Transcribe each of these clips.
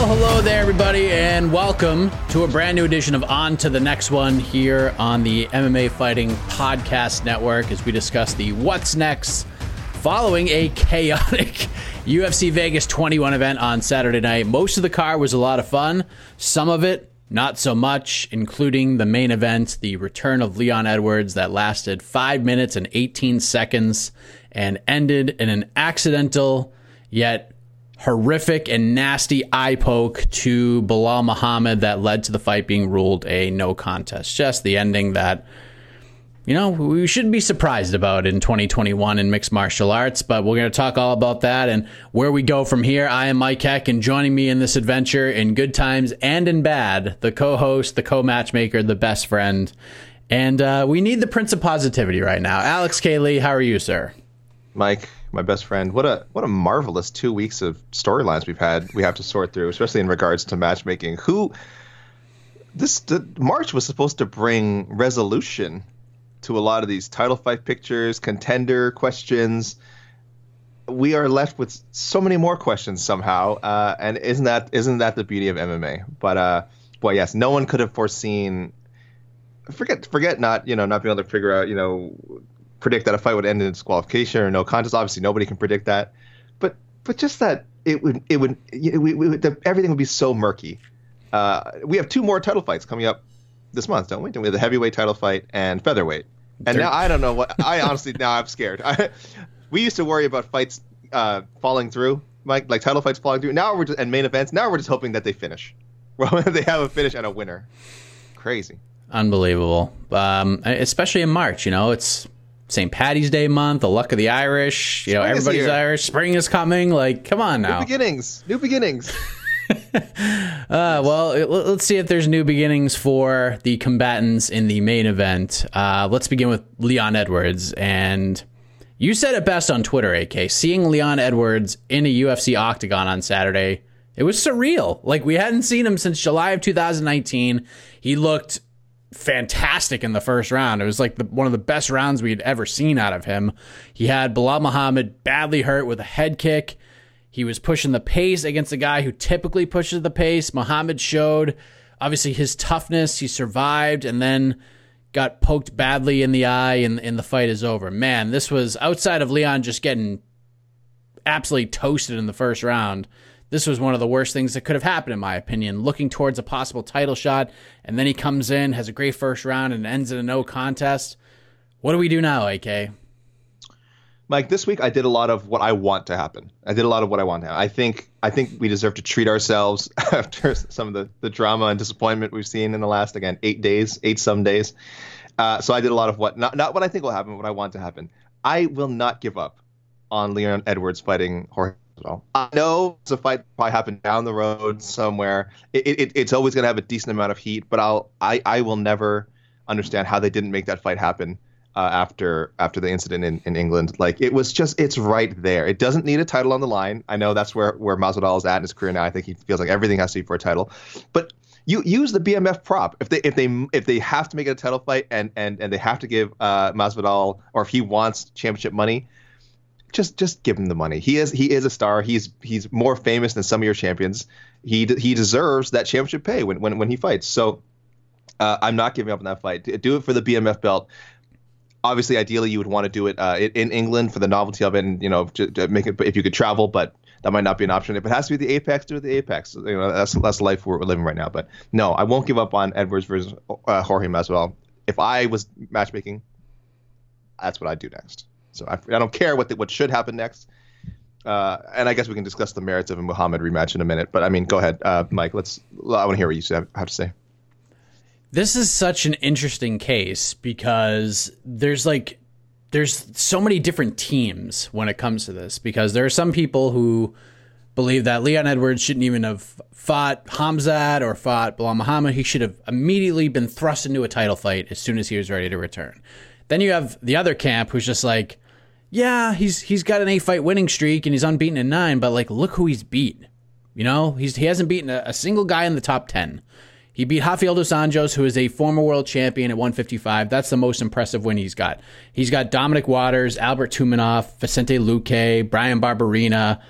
Well, hello there, everybody, and welcome to a brand new edition of On to the Next One here on the MMA Fighting Podcast Network as we discuss the what's next following a chaotic UFC Vegas 21 event on Saturday night. Most of the car was a lot of fun, some of it not so much, including the main event, the return of Leon Edwards that lasted 5 minutes and 18 seconds and ended in an accidental yet horrific and nasty eye poke to Belal Muhammad that led to the fight being ruled a no contest. Just the ending that, you know, we shouldn't be surprised about in 2021 in mixed martial arts, but we're going to talk all about that and where we go from here. I am Mike Heck, and joining me in this adventure in good times and in bad, the co host, the co matchmaker, the best friend. And uh, we need the prince of positivity right now. Alex K. Lee, how are you, sir? Mike, my best friend. What a what a marvelous two weeks of storylines we've had. We have to sort through, especially in regards to matchmaking. Who this the, March was supposed to bring resolution to a lot of these title fight pictures, contender questions. We are left with so many more questions somehow, uh, and isn't that isn't that the beauty of MMA? But uh, boy, yes, no one could have foreseen. Forget forget not you know not being able to figure out you know predict that a fight would end in disqualification or no contest. Obviously, nobody can predict that. But but just that it would it would we, we, the, everything would be so murky. Uh, we have two more title fights coming up this month, don't we? We have the heavyweight title fight and featherweight. And They're... now I don't know what I honestly now I'm scared. I, we used to worry about fights uh, falling through, like like title fights falling through. Now we're just and main events. Now we're just hoping that they finish. Well, they have a finish and a winner. Crazy. Unbelievable. Um, especially in March, you know, it's St. Patty's Day month, the luck of the Irish. You know, Spring everybody's Irish. Spring is coming. Like, come on now. New beginnings. New beginnings. uh, well, let's see if there's new beginnings for the combatants in the main event. Uh, let's begin with Leon Edwards. And you said it best on Twitter, AK. Seeing Leon Edwards in a UFC octagon on Saturday, it was surreal. Like, we hadn't seen him since July of 2019. He looked fantastic in the first round. It was like the, one of the best rounds we had ever seen out of him. He had Belal Muhammad badly hurt with a head kick. He was pushing the pace against a guy who typically pushes the pace. Muhammad showed obviously his toughness. He survived and then got poked badly in the eye and, and the fight is over. Man, this was outside of Leon just getting absolutely toasted in the first round this was one of the worst things that could have happened, in my opinion. Looking towards a possible title shot, and then he comes in, has a great first round, and ends in a no contest. What do we do now, AK? Mike, this week I did a lot of what I want to happen. I did a lot of what I want to happen. I think I think we deserve to treat ourselves after some of the, the drama and disappointment we've seen in the last again eight days, eight some days. Uh, so I did a lot of what not not what I think will happen, what I want to happen. I will not give up on Leon Edwards fighting Jorge. I know it's a fight probably happen down the road somewhere. It, it, it's always going to have a decent amount of heat, but I'll I, I will never understand how they didn't make that fight happen uh, after after the incident in, in England. Like it was just it's right there. It doesn't need a title on the line. I know that's where where Masvidal is at in his career now. I think he feels like everything has to be for a title, but you use the BMF prop if they if they if they have to make it a title fight and and and they have to give uh, Masvidal or if he wants championship money. Just, just give him the money. He is, he is a star. He's, he's more famous than some of your champions. He, he deserves that championship pay when, when, when he fights. So, uh, I'm not giving up on that fight. Do it for the BMF belt obviously, ideally, you would want to do it uh, in England for the novelty of it, and you know, to, to make it if you could travel, but that might not be an option. If it has to be the Apex, do the Apex. You know, that's that's life we're living right now. But no, I won't give up on Edwards versus uh, Jorge Masvidal. If I was matchmaking, that's what I'd do next. So I, I don't care what the, what should happen next. Uh, and I guess we can discuss the merits of a Muhammad rematch in a minute. But I mean, go ahead, uh, Mike. Let's. I want to hear what you have to say. This is such an interesting case because there's like there's so many different teams when it comes to this because there are some people who believe that Leon Edwards shouldn't even have fought Khamzat or fought Belal Muhammad. He should have immediately been thrust into a title fight as soon as he was ready to return. Then you have the other camp who's just like, yeah, he's he's got an eight fight winning streak and he's unbeaten in nine, but like look who he's beat. You know, he's he hasn't beaten a, a single guy in the top ten. He beat Rafael dos Anjos, who is a former world champion at 155. That's the most impressive win he's got. He's got Dominic Waters, Albert Tumenov, Vicente Luque, Bryan Barberena,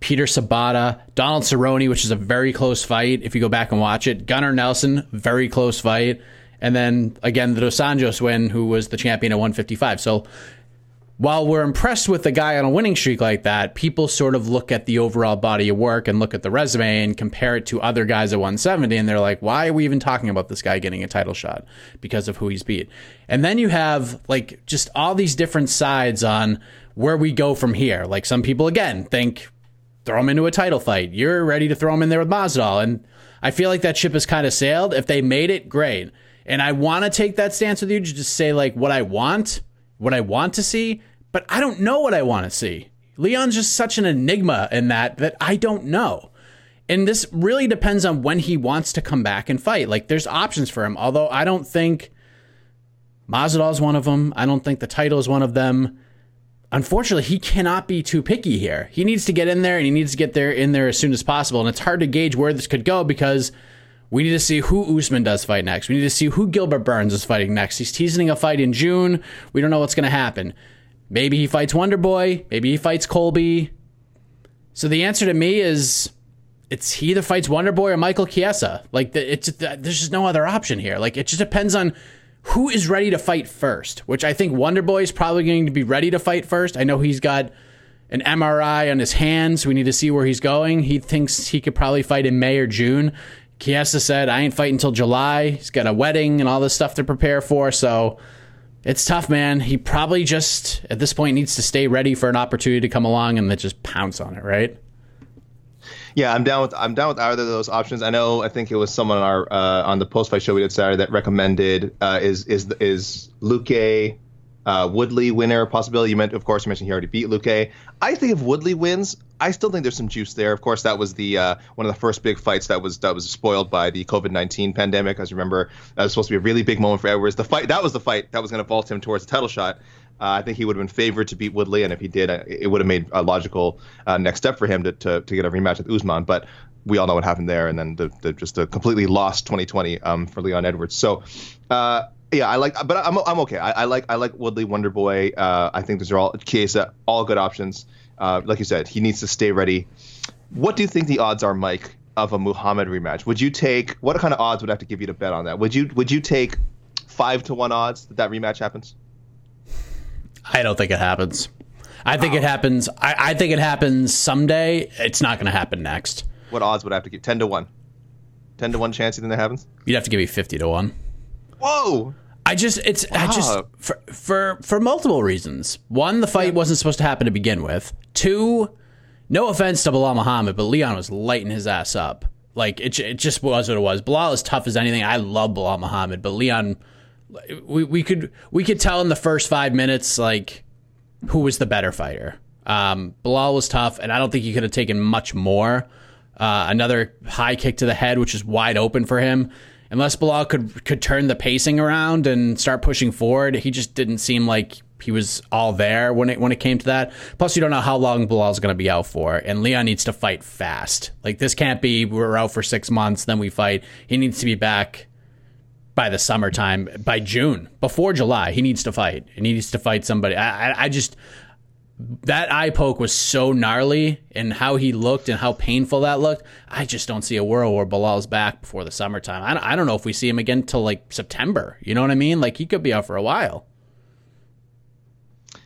Peter Sobotta, Donald Cerrone, which is a very close fight if you go back and watch it. Gunnar Nelson, very close fight. And then again, the Dos Anjos win, who was the champion at 155. So while we're impressed with the guy on a winning streak like that, people sort of look at the overall body of work and look at the resume and compare it to other guys at 170, and they're like, why are we even talking about this guy getting a title shot because of who he's beat? And then you have like just all these different sides on where we go from here. Like some people again think throw him into a title fight. You're ready to throw him in there with Masvidal, and I feel like that ship has kind of sailed. If they made it, great. And I want to take that stance with you to just say like what I want, what I want to see but I don't know what I want to see. Leon's just such an enigma in that that I don't know. And this really depends on when he wants to come back and fight. Like there's options for him, although I don't think Masvidal is one of them. I don't think the title is one of them. Unfortunately, he cannot be too picky here. He needs to get in there and he needs to get there in there as soon as possible. And it's hard to gauge where this could go because we need to see who Usman does fight next. We need to see who Gilbert Burns is fighting next. He's teasing a fight in June. We don't know what's going to happen. Maybe he fights Wonder Boy. Maybe he fights Colby. So the answer to me is it's he either fights Wonder Boy or Michael Chiesa. Like the, it's there's just no other option here. Like it just depends on who is ready to fight first. Which I think Wonder Boy is probably going to be ready to fight first. I know he's got an MRI on his hands. We need to see where he's going. He thinks he could probably fight in May or June. Chiesa said, "I ain't fighting until July." He's got a wedding and all this stuff to prepare for. So it's tough, man. He probably just at this point needs to stay ready for an opportunity to come along and then just pounce on it, right? Yeah, I'm down with I'm down with either of those options. I know I think it was someone on our uh, on the post fight show we did Saturday that recommended uh, is is is Luque uh, Woodley winner possibility. You meant, of course, you mentioned he already beat Luque. I think if Woodley wins, I still think there's some juice there. Of course, that was the uh, one of the first big fights that was that was spoiled by the COVID nineteen pandemic. As you remember, that was supposed to be a really big moment for Edwards. The fight that was the fight that was going to vault him towards the title shot. Uh, I think he would have been favored to beat Woodley, and if he did, uh, it would have made a logical uh, next step for him to, to, to get a rematch with Usman. But we all know what happened there, and then the, the just a completely lost 2020 um, for Leon Edwards. So uh, yeah, I like, but I'm I'm okay. I, I like I like Woodley, Wonder Boy. Uh, I think those are all Chiesa, all good options. Uh, like you said, he needs to stay ready. What do you think the odds are, Mike, of a Muhammad rematch? Would you take what kind of odds would I have to give you to bet on that? Would you would you take five to one odds that that rematch happens? I don't think it happens. I think it happens. I, I think it happens someday. It's not going to happen next. What odds would I have to give? Ten to one. Ten to one chance you think that happens? You'd have to give me fifty to one. Whoa! I just it's I just for for for multiple reasons. One, the fight wasn't supposed to happen to begin with. Two, no offense to Belal Muhammad, but Leon was lighting his ass up. Like it, it just was what it was. Belal is tough as anything. I love Belal Muhammad, but Leon, we we could we could tell in the first five minutes like who was the better fighter. Um, Belal was tough, and I don't think he could have taken much more. Uh, another high kick to the head, which is wide open for him. Unless Belal could could turn the pacing around and start pushing forward, he just didn't seem like he was all there when it when it came to that. Plus, you don't know how long Belal's going to be out for, and Leon needs to fight fast. Like this can't be we're out for six months, then we fight. He needs to be back by the summertime, by June, before July. He needs to fight, he needs to fight somebody. I, I, I just that eye poke was so gnarly and how he looked and how painful that looked. I just don't see a world where Belal's back before the summertime. I don't, I don't know if we see him again till like September. You know what I mean? Like he could be out for a while.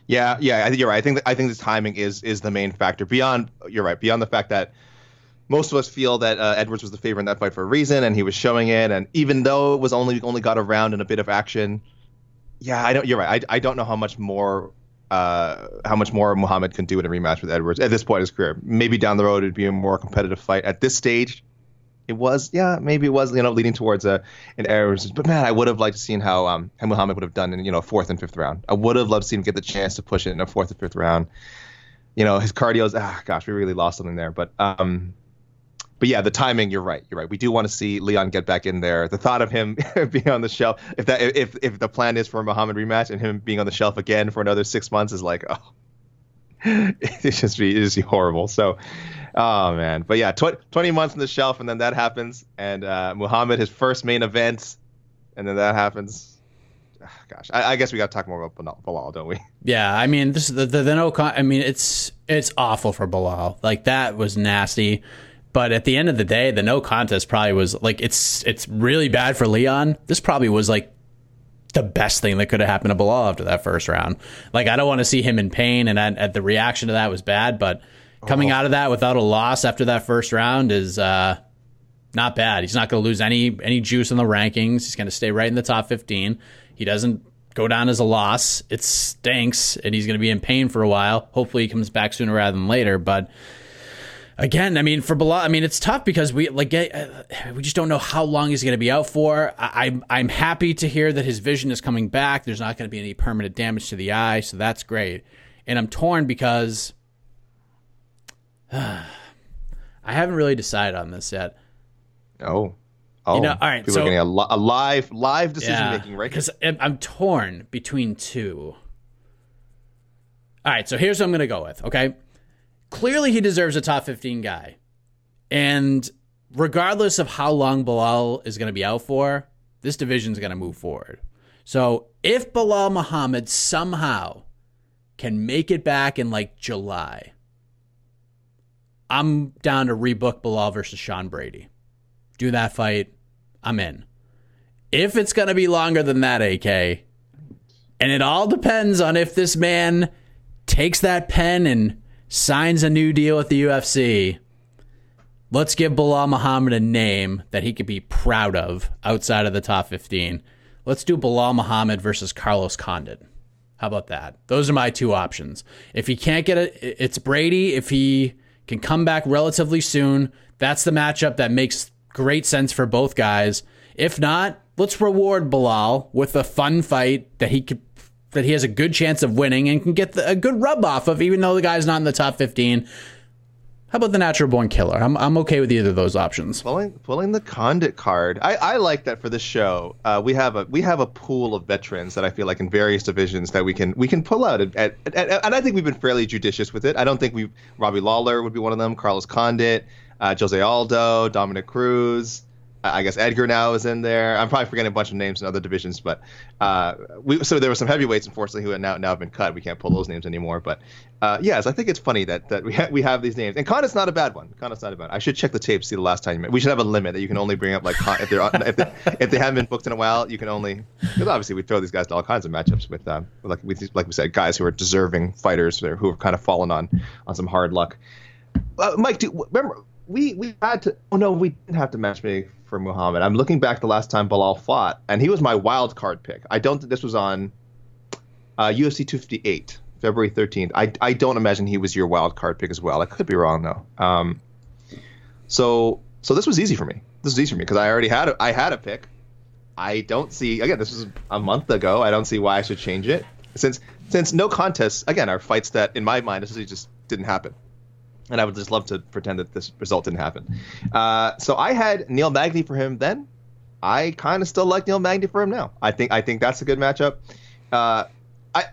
Yeah, yeah, I think you're right. I think I think the timing is is the main factor. Beyond, you're right. Beyond the fact that most of us feel that uh, Edwards was the favorite in that fight for a reason, and he was showing it. And even though it was only only got around in a bit of action, yeah, I don't. You're right. I, I don't know how much more uh, how much more Muhammad can do in a rematch with Edwards at this point in his career. Maybe down the road it'd be a more competitive fight. At this stage, it was yeah maybe it was you know leading towards a an Edwards. But man, I would have liked to seen how um how Muhammad would have done in you know fourth and fifth round. I would have loved to see him get the chance to push it in a fourth or fifth round. You know his cardio's ah gosh we really lost something there, but um but yeah, the timing. You're right. You're right. We do want to see Leon get back in there. The thought of him being on the shelf, if that, if if the plan is for a Muhammad rematch and him being on the shelf again for another six months, is like, oh, it's just be it's just horrible. So, oh man. But yeah, tw- 20 months on the shelf, and then that happens, and uh, Muhammad his first main event, and then that happens. Ah, gosh, I, I guess we got to talk more about Belal, don't we? Yeah, I mean, this the the, the no. Con- I mean, it's it's awful for Belal. Like that was nasty. But at the end of the day, the no contest probably was like it's it's really bad for Leon. This probably was like the best thing that could have happened to Belal after that first round. Like I don't want to see him in pain, and, and the reaction to that was bad. But coming oh. out of that without a loss after that first round is uh, not bad. He's not going to lose any any juice in the rankings. He's going to stay right in the top fifteen. He doesn't go down as a loss. It stinks, and he's going to be in pain for a while. Hopefully, he comes back sooner rather than later. But again, I mean, for Belal, I mean, it's tough because we like uh, we just don't know how long he's going to be out for. I, I'm I'm happy to hear that his vision is coming back. There's not going to be any permanent damage to the eye, so that's great. And I'm torn because uh, I haven't really decided on this yet. Oh. Oh, you know, all right. People so, are getting a, li- a live, live decision yeah, making right Because I'm torn between two. All right, so here's what I'm going to go with. Okay, clearly he deserves a top 15 guy. And regardless of how long Belal is going to be out for, this division is going to move forward. So if Belal Muhammad somehow can make it back in like July, I'm down to rebook Belal versus Sean Brady. Do that fight. I'm in. If it's going to be longer than that, AK, and it all depends on if this man takes that pen and signs a new deal with the UFC. Let's give Belal Muhammad a name that he could be proud of outside of the top 15. Let's do Belal Muhammad versus Carlos Condit. How about that? Those are my two options. If he can't get it, it's Brady. If he can come back relatively soon, that's the matchup that makes great sense for both guys. If not, let's reward Belal with a fun fight that he could that he has a good chance of winning and can get the, a good rub off of, even though the guy's not in the top 15. How about the natural born killer? I'm, I'm okay with either of those options. Pulling pulling the Condit card. I, I like that for this show. Uh, we have a we have a pool of veterans that I feel like in various divisions that we can we can pull out at, at, at, and I think we've been fairly judicious with it. I don't think we Robbie Lawler would be one of them. Carlos Condit, uh, Jose Aldo, Dominick Cruz. I guess Edgar now is in there. I'm probably forgetting a bunch of names in other divisions, but uh, we, so there were some heavyweights, unfortunately, who have now now have been cut. We can't pull those names anymore. But uh, yes, I think it's funny that that we ha- we have these names. And Condit's not a bad one. Condit's not a bad. One. I should check the tape see the last time you met. We should have a limit that you can only bring up like if they're if they, if they haven't been booked in a while, you can only because obviously we throw these guys to all kinds of matchups with um like with, like we said guys who are deserving fighters who have kind of fallen on on some hard luck. Uh, Mike, do, remember we we had to. Oh no, we didn't have to matchmake for Muhammad. I'm looking back the last time Belal fought, and he was my wild card pick. I don't think this was on uh, UFC 258, February 13th. I I don't imagine he was your wild card pick as well. I could be wrong though. Um, so so this was easy for me. This was easy for me because I already had a, I had a pick. I don't see again. This was a month ago. I don't see why I should change it since since no contests again are fights that in my mind essentially just didn't happen and I would just love to pretend that this result didn't happen. Uh, so I had Neil Magny for him then. I kind of still like Neil Magny for him now. I think I think that's a good matchup. Uh, I,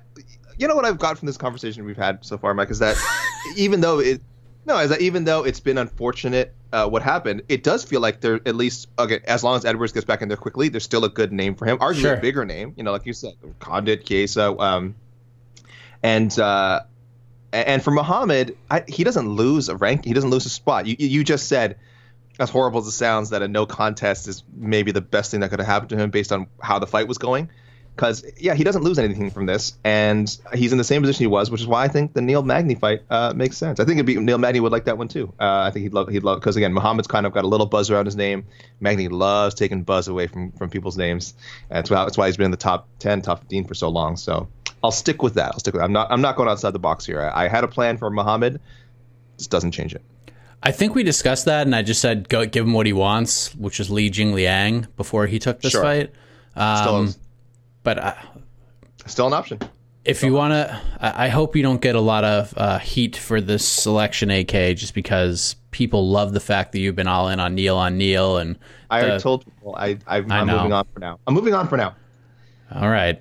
you know what I've got from this conversation we've had so far, Mike, is that even though it, no, is that even though it's been unfortunate uh, what happened, it does feel like there at least okay, as long as Edwards gets back in there quickly, there's still a good name for him, arguably sure. a bigger name. You know, like you said, Condit, Chiesa, um, and uh, and for Muhammad, I, he doesn't lose a rank. He doesn't lose a spot. You you just said, as horrible as it sounds, that a no contest is maybe the best thing that could have happened to him based on how the fight was going. Because yeah, he doesn't lose anything from this, and he's in the same position he was, which is why I think the Neil Magny fight uh, makes sense. I think it'd be, Neil Magny would like that one too. Uh, I think he'd love he'd love because again, Muhammad's kind of got a little buzz around his name. Magny loves taking buzz away from from people's names. That's why that's why he's been in the top ten, top fifteen for so long. So I'll stick with that. I'll stick with that. I'm not I'm not going outside the box here. I, I had a plan for Muhammad. This doesn't change it. I think we discussed that, and I just said go give him what he wants, which is Li Jingliang before he took this sure. fight. Um, still but I, still an option. If still you want to, I hope you don't get a lot of uh, heat for this selection, AK, just because people love the fact that you've been all in on Neil on Neil, and I already told people I, I am moving on for now. I'm moving on for now. All right.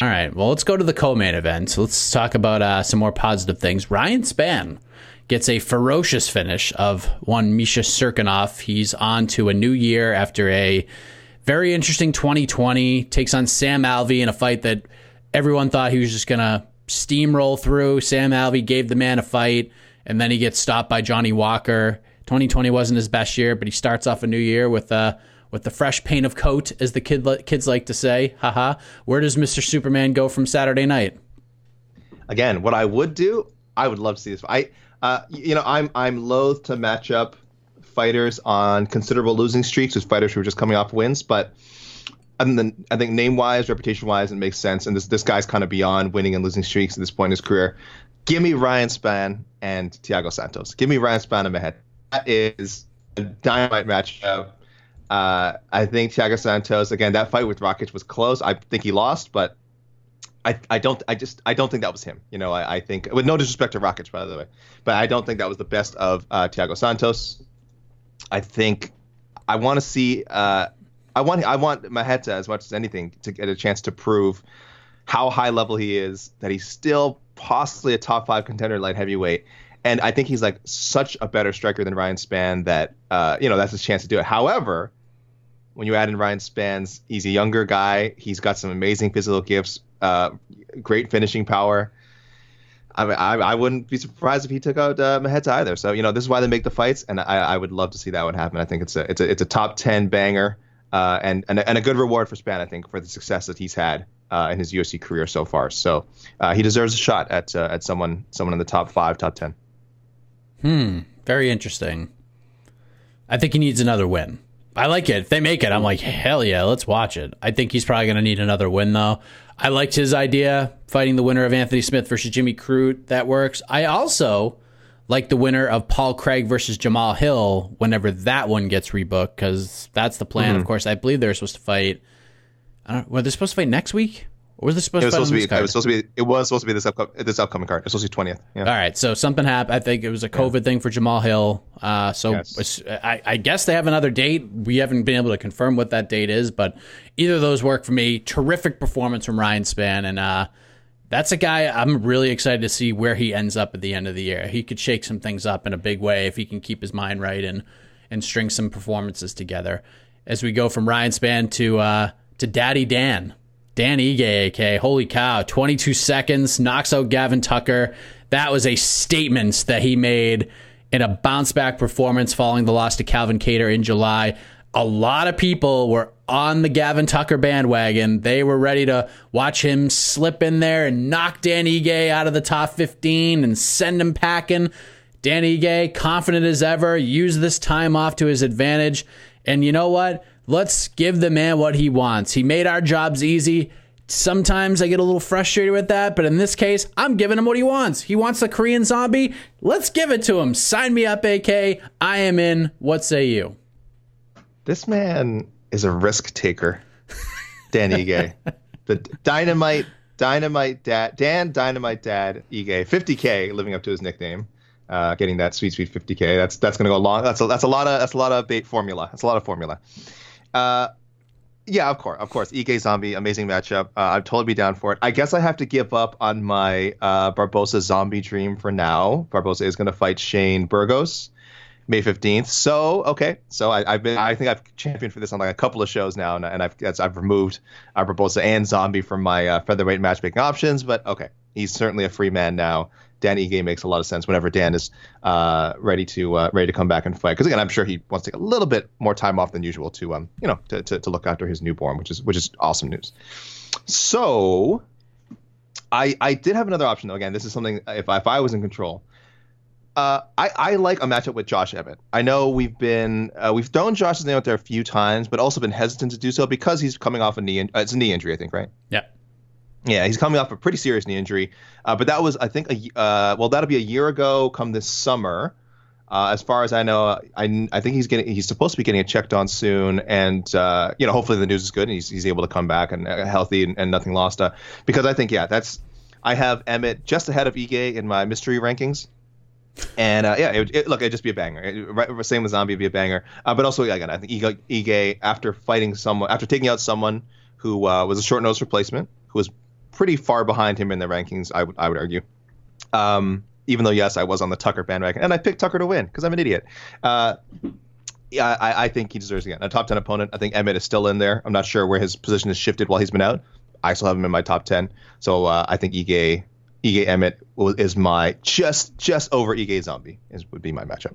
All right, well, let's go to the co main event. So let's talk about uh, some more positive things. Ryan Spann gets a ferocious finish of one Misha Cirkunov. He's on to a new year after a very interesting 2020. Takes on Sam Alvey in a fight that everyone thought he was just to steamroll through. Sam Alvey gave the man a fight, and then he gets stopped by Johnny Walker. 2020 wasn't his best year, but he starts off a new year with a with the fresh paint of coat, as the kid kids like to say. Haha. Where does Mr. Superman go from Saturday night? Again, what I would do, I would love to see this. I, uh, you know, I'm I'm loath to match up fighters on considerable losing streaks with fighters who are just coming off wins. But and then I think name wise, reputation wise, it makes sense. And this this guy's kind of beyond winning and losing streaks at this point in his career. Give me Ryan Spann and Thiago Santos. Give me Ryan Spann and Marreta. That is a dynamite matchup. Uh, I think Thiago Santos again. That fight with Rakic was close. I think he lost, but I, I don't I just I don't think that was him. You know, I, I think with no disrespect to Rakic by the way, but I don't think that was the best of uh, Thiago Santos. I think I want to see uh, I want I want Marreta as much as anything to get a chance to prove how high level he is, that he's still possibly a top five contender light heavyweight. And I think he's like such a better striker than Ryan Spann that uh, you know that's his chance to do it. However, when you add in Ryan Spann's, he's a younger guy. He's got some amazing physical gifts, uh, great finishing power. I, I, I wouldn't be surprised if he took out uh, Marreta either. So you know this is why they make the fights, and I, I would love to see that one happen. I think it's a it's a it's a top ten banger, uh, and and a, and a good reward for Spann. I think for the success that he's had uh, in his UFC career so far. So uh, he deserves a shot at uh, at someone someone in the top five, top ten. Hmm. Very interesting. I think he needs another win. I like it. If they make it, I'm like, hell yeah, let's watch it. I think he's probably going to need another win, though. I liked his idea, fighting the winner of Anthony Smith versus Jimmy Crute. That works. I also like the winner of Paul Craig versus Jamal Hill whenever that one gets rebooked, because that's the plan. Mm-hmm. Of course, I believe they're supposed to fight. I don't, were they supposed to fight next week? Or was this supposed, it was to, supposed to be? It was supposed to be. It was supposed to be this upcoming this upcoming card. It was supposed to be twentieth. Yeah. All right. So something happened. I think it was a COVID yeah. thing for Jamal Hill. Uh, so yes. I, I, guess they have another date. We haven't been able to confirm what that date is, but either of those work for me. Terrific performance from Ryan Spann, and uh, that's a guy I'm really excited to see where he ends up at the end of the year. He could shake some things up in a big way if he can keep his mind right and and string some performances together. As we go from Ryan Spann to uh, to Daddy Dan. Dan Ige, AK, holy cow, 22 seconds, knocks out Gavin Tucker. That was a statement that he made in a bounce back performance following the loss to Calvin Kattar in July. A lot of people were on the Gavin Tucker bandwagon. They were ready to watch him slip in there and knock Dan Ige out of the top 15 and send him packing. Dan Ige, confident as ever, used this time off to his advantage. And you know what? Let's give the man what he wants. He made our jobs easy. Sometimes I get a little frustrated with that, but in this case, I'm giving him what he wants. He wants the Korean zombie. Let's give it to him. Sign me up, AK. I am in. What say you? This man is a risk taker. Dan Ige. the dynamite, dynamite dad, Dan Dynamite Dad Ige. 50K living up to his nickname. Uh, getting that sweet, sweet 50K. That's that's gonna go long. That's a, that's a lot of that's a lot of bait formula. That's a lot of formula. Uh, yeah, of course, of course. Ige Zombie, amazing matchup. Uh, I'd totally be down for it. I guess I have to give up on my uh, Barboza Zombie dream for now. Barboza is going to fight Shane Burgos May fifteenth. So okay, so I, have been. I think I've championed for this on like a couple of shows now, and, and I've I've removed uh, Barboza and Zombie from my uh, featherweight matchmaking options. But okay, he's certainly a free man now. Dan Ige makes a lot of sense whenever Dan is uh, ready to uh, ready to come back and fight. Because again, I'm sure he wants to take a little bit more time off than usual to um you know to, to, to look after his newborn, which is which is awesome news. So, I I did have another option though. Again, this is something if if I was in control. Uh, I, I like a matchup with Josh Emmett. I know we've been uh, we've thrown Josh's name out there a few times, but also been hesitant to do so because he's coming off a knee. In, uh, it's a knee injury, I think, right? Yeah. Yeah, he's coming off a pretty serious knee injury. Uh, but that was, I think, a uh, well, that'll be a year ago. Come this summer, uh, as far as I know, I, I think he's getting he's supposed to be getting it checked on soon, and uh, you know, hopefully the news is good and he's, he's able to come back and uh, healthy and, and, nothing lost. Uh, because I think, yeah, that's I have Emmett just ahead of Ige in my mystery rankings. And yeah, it, it, look, it'd just be a banger. It, right, same with Zombie, it'd be a banger. but also, again, I think Ige, Ige, after fighting someone, after taking out someone who was a short nose replacement, who was pretty far behind him in the rankings. I would I would argue. Um, even though yes, I was on the Tucker bandwagon, and I picked Tucker to win because I'm an idiot. Uh, yeah, I, I, think he deserves again a top ten opponent. I think Emmett is still in there. I'm not sure where his position has shifted while he's been out. I still have him in my top ten, so uh, I think Ige Ige Emmett is my just just over Ige Zombie is would be my matchup.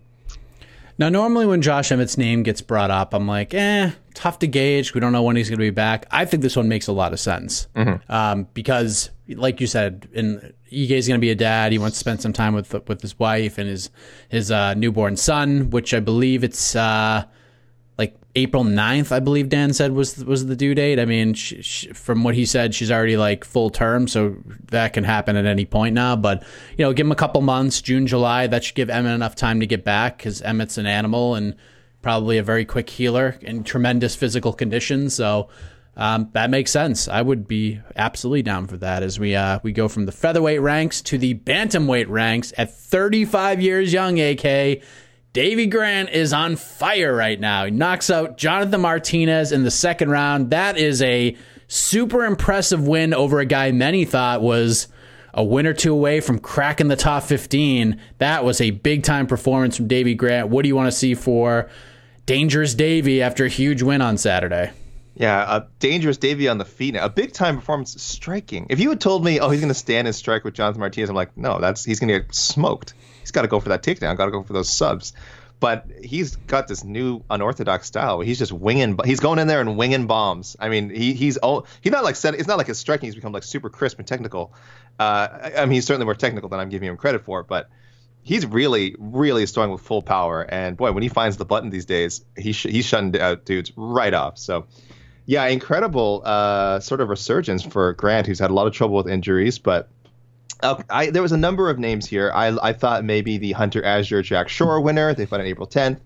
Now, normally when Josh Emmett's name gets brought up, I'm like, eh, tough to gauge. We don't know when he's going to be back. I think this one makes a lot of sense mm-hmm. um, because, like you said, in Ige's going to be a dad. He wants to spend some time with with his wife and his his uh, newborn son, which I believe it's uh, like April 9th, I believe Dan said was was the due date. I mean, she, she, from what he said, she's already like full term, so that can happen at any point now. But you know, give him a couple months, June, July. That should give Emmett enough time to get back because Emmett's an animal and probably a very quick healer in tremendous physical condition. So. Um, that makes sense. I would be absolutely down for that as we uh, we go from the featherweight ranks to the bantamweight ranks at 35 years young. AK Davey Grant is on fire right now. He knocks out Jonathan Martinez in the second round. That is a super impressive win over a guy many thought was a win or two away from cracking the top 15. That was a big time performance from Davey Grant. What do you want to see for Dangerous Davey after a huge win on Saturday? Yeah, a dangerous Davey on the feet now. A big time performance, striking. If you had told me, oh, he's going to stand and strike with Jonathan Martinez, I'm like, no, that's he's going to get smoked he's got to go for that takedown, got to go for those subs. But he's got this new unorthodox style. Where he's just winging. He's going in there and winging bombs. I mean, he he's oh, he's not like set. It's not like his striking. He's become like super crisp and technical. Uh, I mean, he's certainly more technical than I'm giving him credit for. But he's really, really throwing with full power. And boy, when he finds the button these days, he's sh- he's shutting out dudes right off. So, yeah, incredible uh, sort of resurgence for Grant, who's had a lot of trouble with injuries, but Okay, I, there was a number of names here. I, I thought maybe the Hunter Azure Jack Shore winner. They fight on April 10th.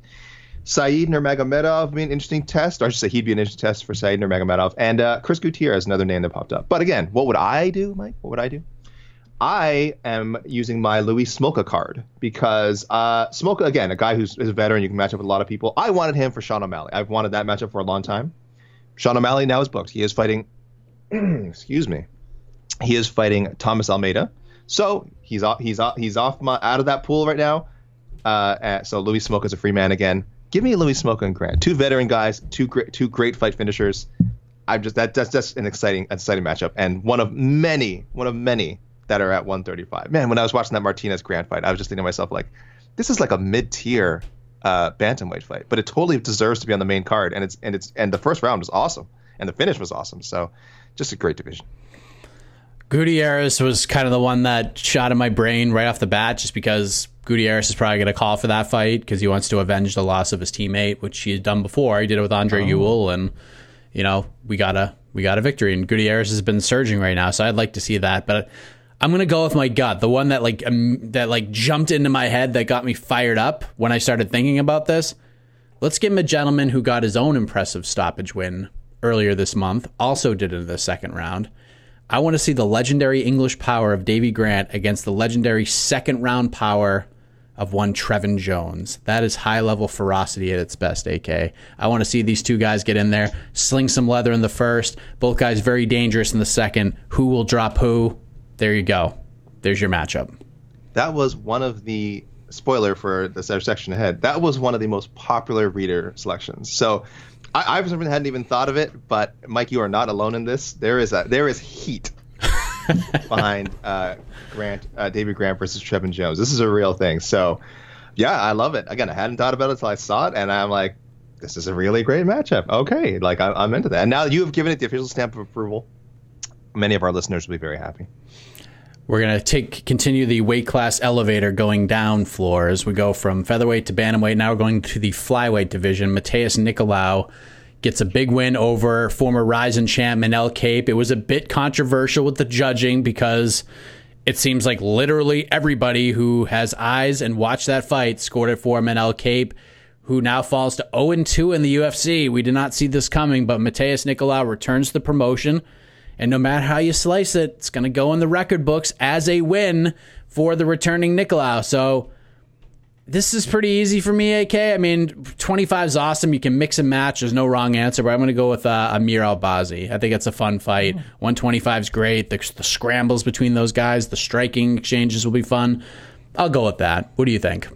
Saeed Nurmagomedov would be an interesting test, or I should say he'd be an interesting test for Saeed Nurmagomedov. And uh, Chris Gutierrez, is another name that popped up. But again, what would I do, Mike? What would I do? I am using my Louis Smolka card because uh, Smolka, again, a guy who's is a veteran, you can match up with a lot of people. I wanted him for Sean O'Malley. I've wanted that matchup for a long time. Sean O'Malley now is booked. He is fighting, excuse me, he is fighting Thomas Almeida. So he's off. He's off. He's off my, out of that pool right now. Uh, so Louis Smolka is a free man again. Give me Louis Smolka and Grant, two veteran guys, two great, two great fight finishers. I'm just that that's just an exciting, exciting matchup, and one of many, one of many that are at 135. Man, when I was watching that Martinez Grant fight, I was just thinking to myself like, this is like a mid-tier uh, bantamweight fight, but it totally deserves to be on the main card, and it's and it's and the first round was awesome, and the finish was awesome. So, just a great division. Gutierrez was kind of the one that shot in my brain right off the bat, just because Gutierrez is probably going to call for that fight because he wants to avenge the loss of his teammate, which he had done before. He did it with Andre oh. Ewell, and you know we got a we got a victory. And Gutierrez has been surging right now, so I'd like to see that. But I'm gonna go with my gut, the one that like um, that like jumped into my head that got me fired up when I started thinking about this. Let's give him a gentleman who got his own impressive stoppage win earlier this month. Also did it in the second round. I want to see the legendary English power of Davey Grant against the legendary second round power of one Trevin Jones. That is high level ferocity at its best, AK. I want to see these two guys get in there, sling some leather in the first. Both guys very dangerous in the second. Who will drop who? There you go. There's your matchup. That was one of the spoiler for the section ahead. That was one of the most popular reader selections. So I, I hadn't even thought of it, but Mike, you are not alone in this. There is a there is heat behind uh, Grant, uh, David Grant versus Trevin Jones. This is a real thing. So, yeah, I love it. Again, I hadn't thought about it until I saw it, and I'm like, this is a really great matchup. Okay, like I, I'm into that. And now you have given it the official stamp of approval. Many of our listeners will be very happy. We're gonna take continue the weight class elevator going down floors. We go from featherweight to bantamweight. Now we're going to the flyweight division. Matheus Nicolau gets a big win over former Rizin champ Manel Kape. It was a bit controversial with the judging because it seems like literally everybody who has eyes and watched that fight scored it for Manel Kape, who now falls to 0 2 in the UFC. We did not see this coming, but Matheus Nicolau returns to the promotion. And no matter how you slice it, it's going to go in the record books as a win for the returning Nicolau. So this is pretty easy for me, AK. I mean, 25 is awesome. You can mix and match. There's no wrong answer, but I'm going to go with uh, Amir Albazi. I think it's a fun fight. 125 is great. The, the scrambles between those guys, the striking exchanges will be fun. I'll go with that. What do you think?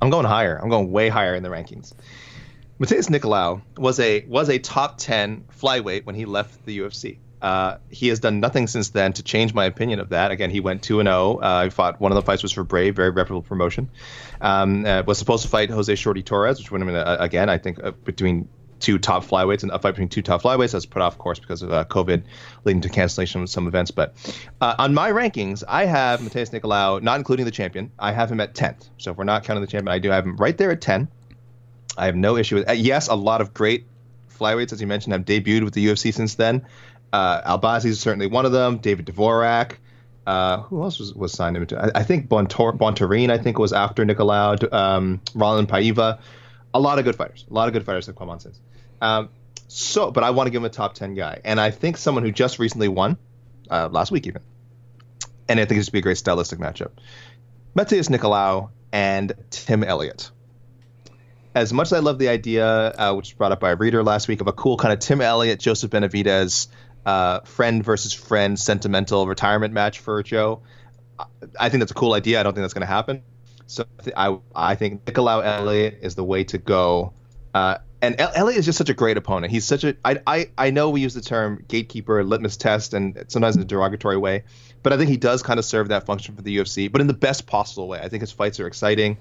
I'm going higher. I'm going way higher in the rankings. Matheus Nicolau was a was a top 10 flyweight when he left the UFC. Uh, he has done nothing since then to change my opinion of that. Again, he went two and zero. Oh. Uh, he fought one of the fights was for Brave, very reputable promotion. Um, uh, was supposed to fight Jose Shorty Torres, which would have been uh, again, I think, uh, between two top flyweights and a fight between two top flyweights. That's put off, of course, because of uh, COVID, leading to cancellation of some events. But on my rankings, I have Matheus Nicolau, not including the champion. I have him at tenth. So if we're not counting the champion, I do have him right there at ten. I have no issue with. Yes, a lot of great flyweights, as you mentioned, have debuted with the UFC since then. Uh, Albazi is certainly one of them. David Dvorak. Uh, who else was, was signed into? I, I think Bontor, I think, was after Nicolau. Um, Raulian Paiva. A lot of good fighters. A lot of good fighters have come on since. Um, so, but I want to give him a top 10 guy. And I think someone who just recently won, uh, last week even, and I think it would be a great stylistic matchup. Matheus Nicolau and Tim Elliott. As much as I love the idea, uh, which was brought up by a reader last week, of a cool kind of Tim Elliott, Joseph Benavidez, uh, friend versus friend sentimental retirement match for Joe, I think that's a cool idea. I don't think that's going to happen. So I, I think Nicolau Elliott is the way to go. Uh, and Elliott is just such a great opponent. He's such a I, I I know we use the term gatekeeper, litmus test, and sometimes in a derogatory way, but I think he does kind of serve that function for the UFC, but in the best possible way. I think his fights are exciting,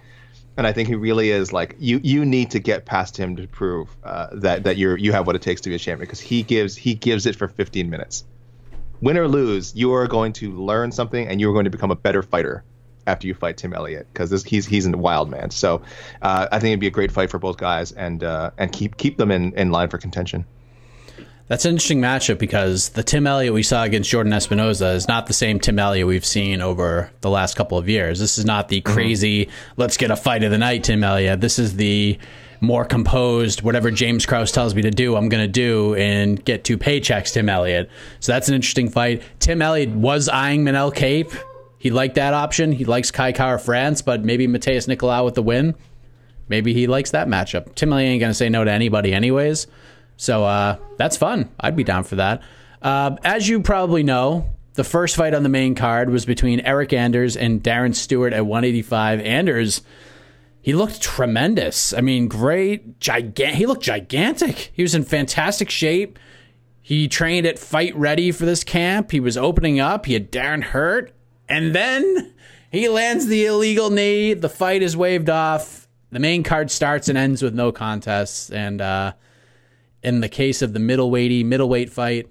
and I think he really is like you. You need to get past him to prove uh, that that you're you have what it takes to be a champion because he gives he gives it for 15 minutes. Win or lose, you are going to learn something, and you are going to become a better fighter after you fight Tim Elliott because he's he's a wild man. So uh, I think it'd be a great fight for both guys and uh, and keep keep them in, in line for contention. That's an interesting matchup because the Tim Elliott we saw against Jordan Espinosa is not the same Tim Elliott we've seen over the last couple of years. This is not the mm-hmm. crazy mm-hmm. let's get a fight of the night Tim Elliott. This is the more composed, whatever James Krause tells me to do, I'm going to do and get two paychecks, Tim Elliott. So that's an interesting fight. Tim Elliott was eyeing Manel Kape. he liked that option. He likes Kai Kara-France, but maybe Matheus Nicolau with the win. Maybe he likes that matchup. Tim Elliott ain't going to say no to anybody, anyways. So uh, that's fun. I'd be down for that. Uh, as you probably know, the first fight on the main card was between Eryk Anders and Darren Stewart at 185. Anders, he looked tremendous. I mean, great, gigantic. He looked gigantic. He was in fantastic shape. He trained at Fight Ready for this camp. He was opening up. He had Darren hurt. And then he lands the illegal knee. The fight is waved off. The main card starts and ends with no contests. And uh, in the case of the middleweighty middleweight fight,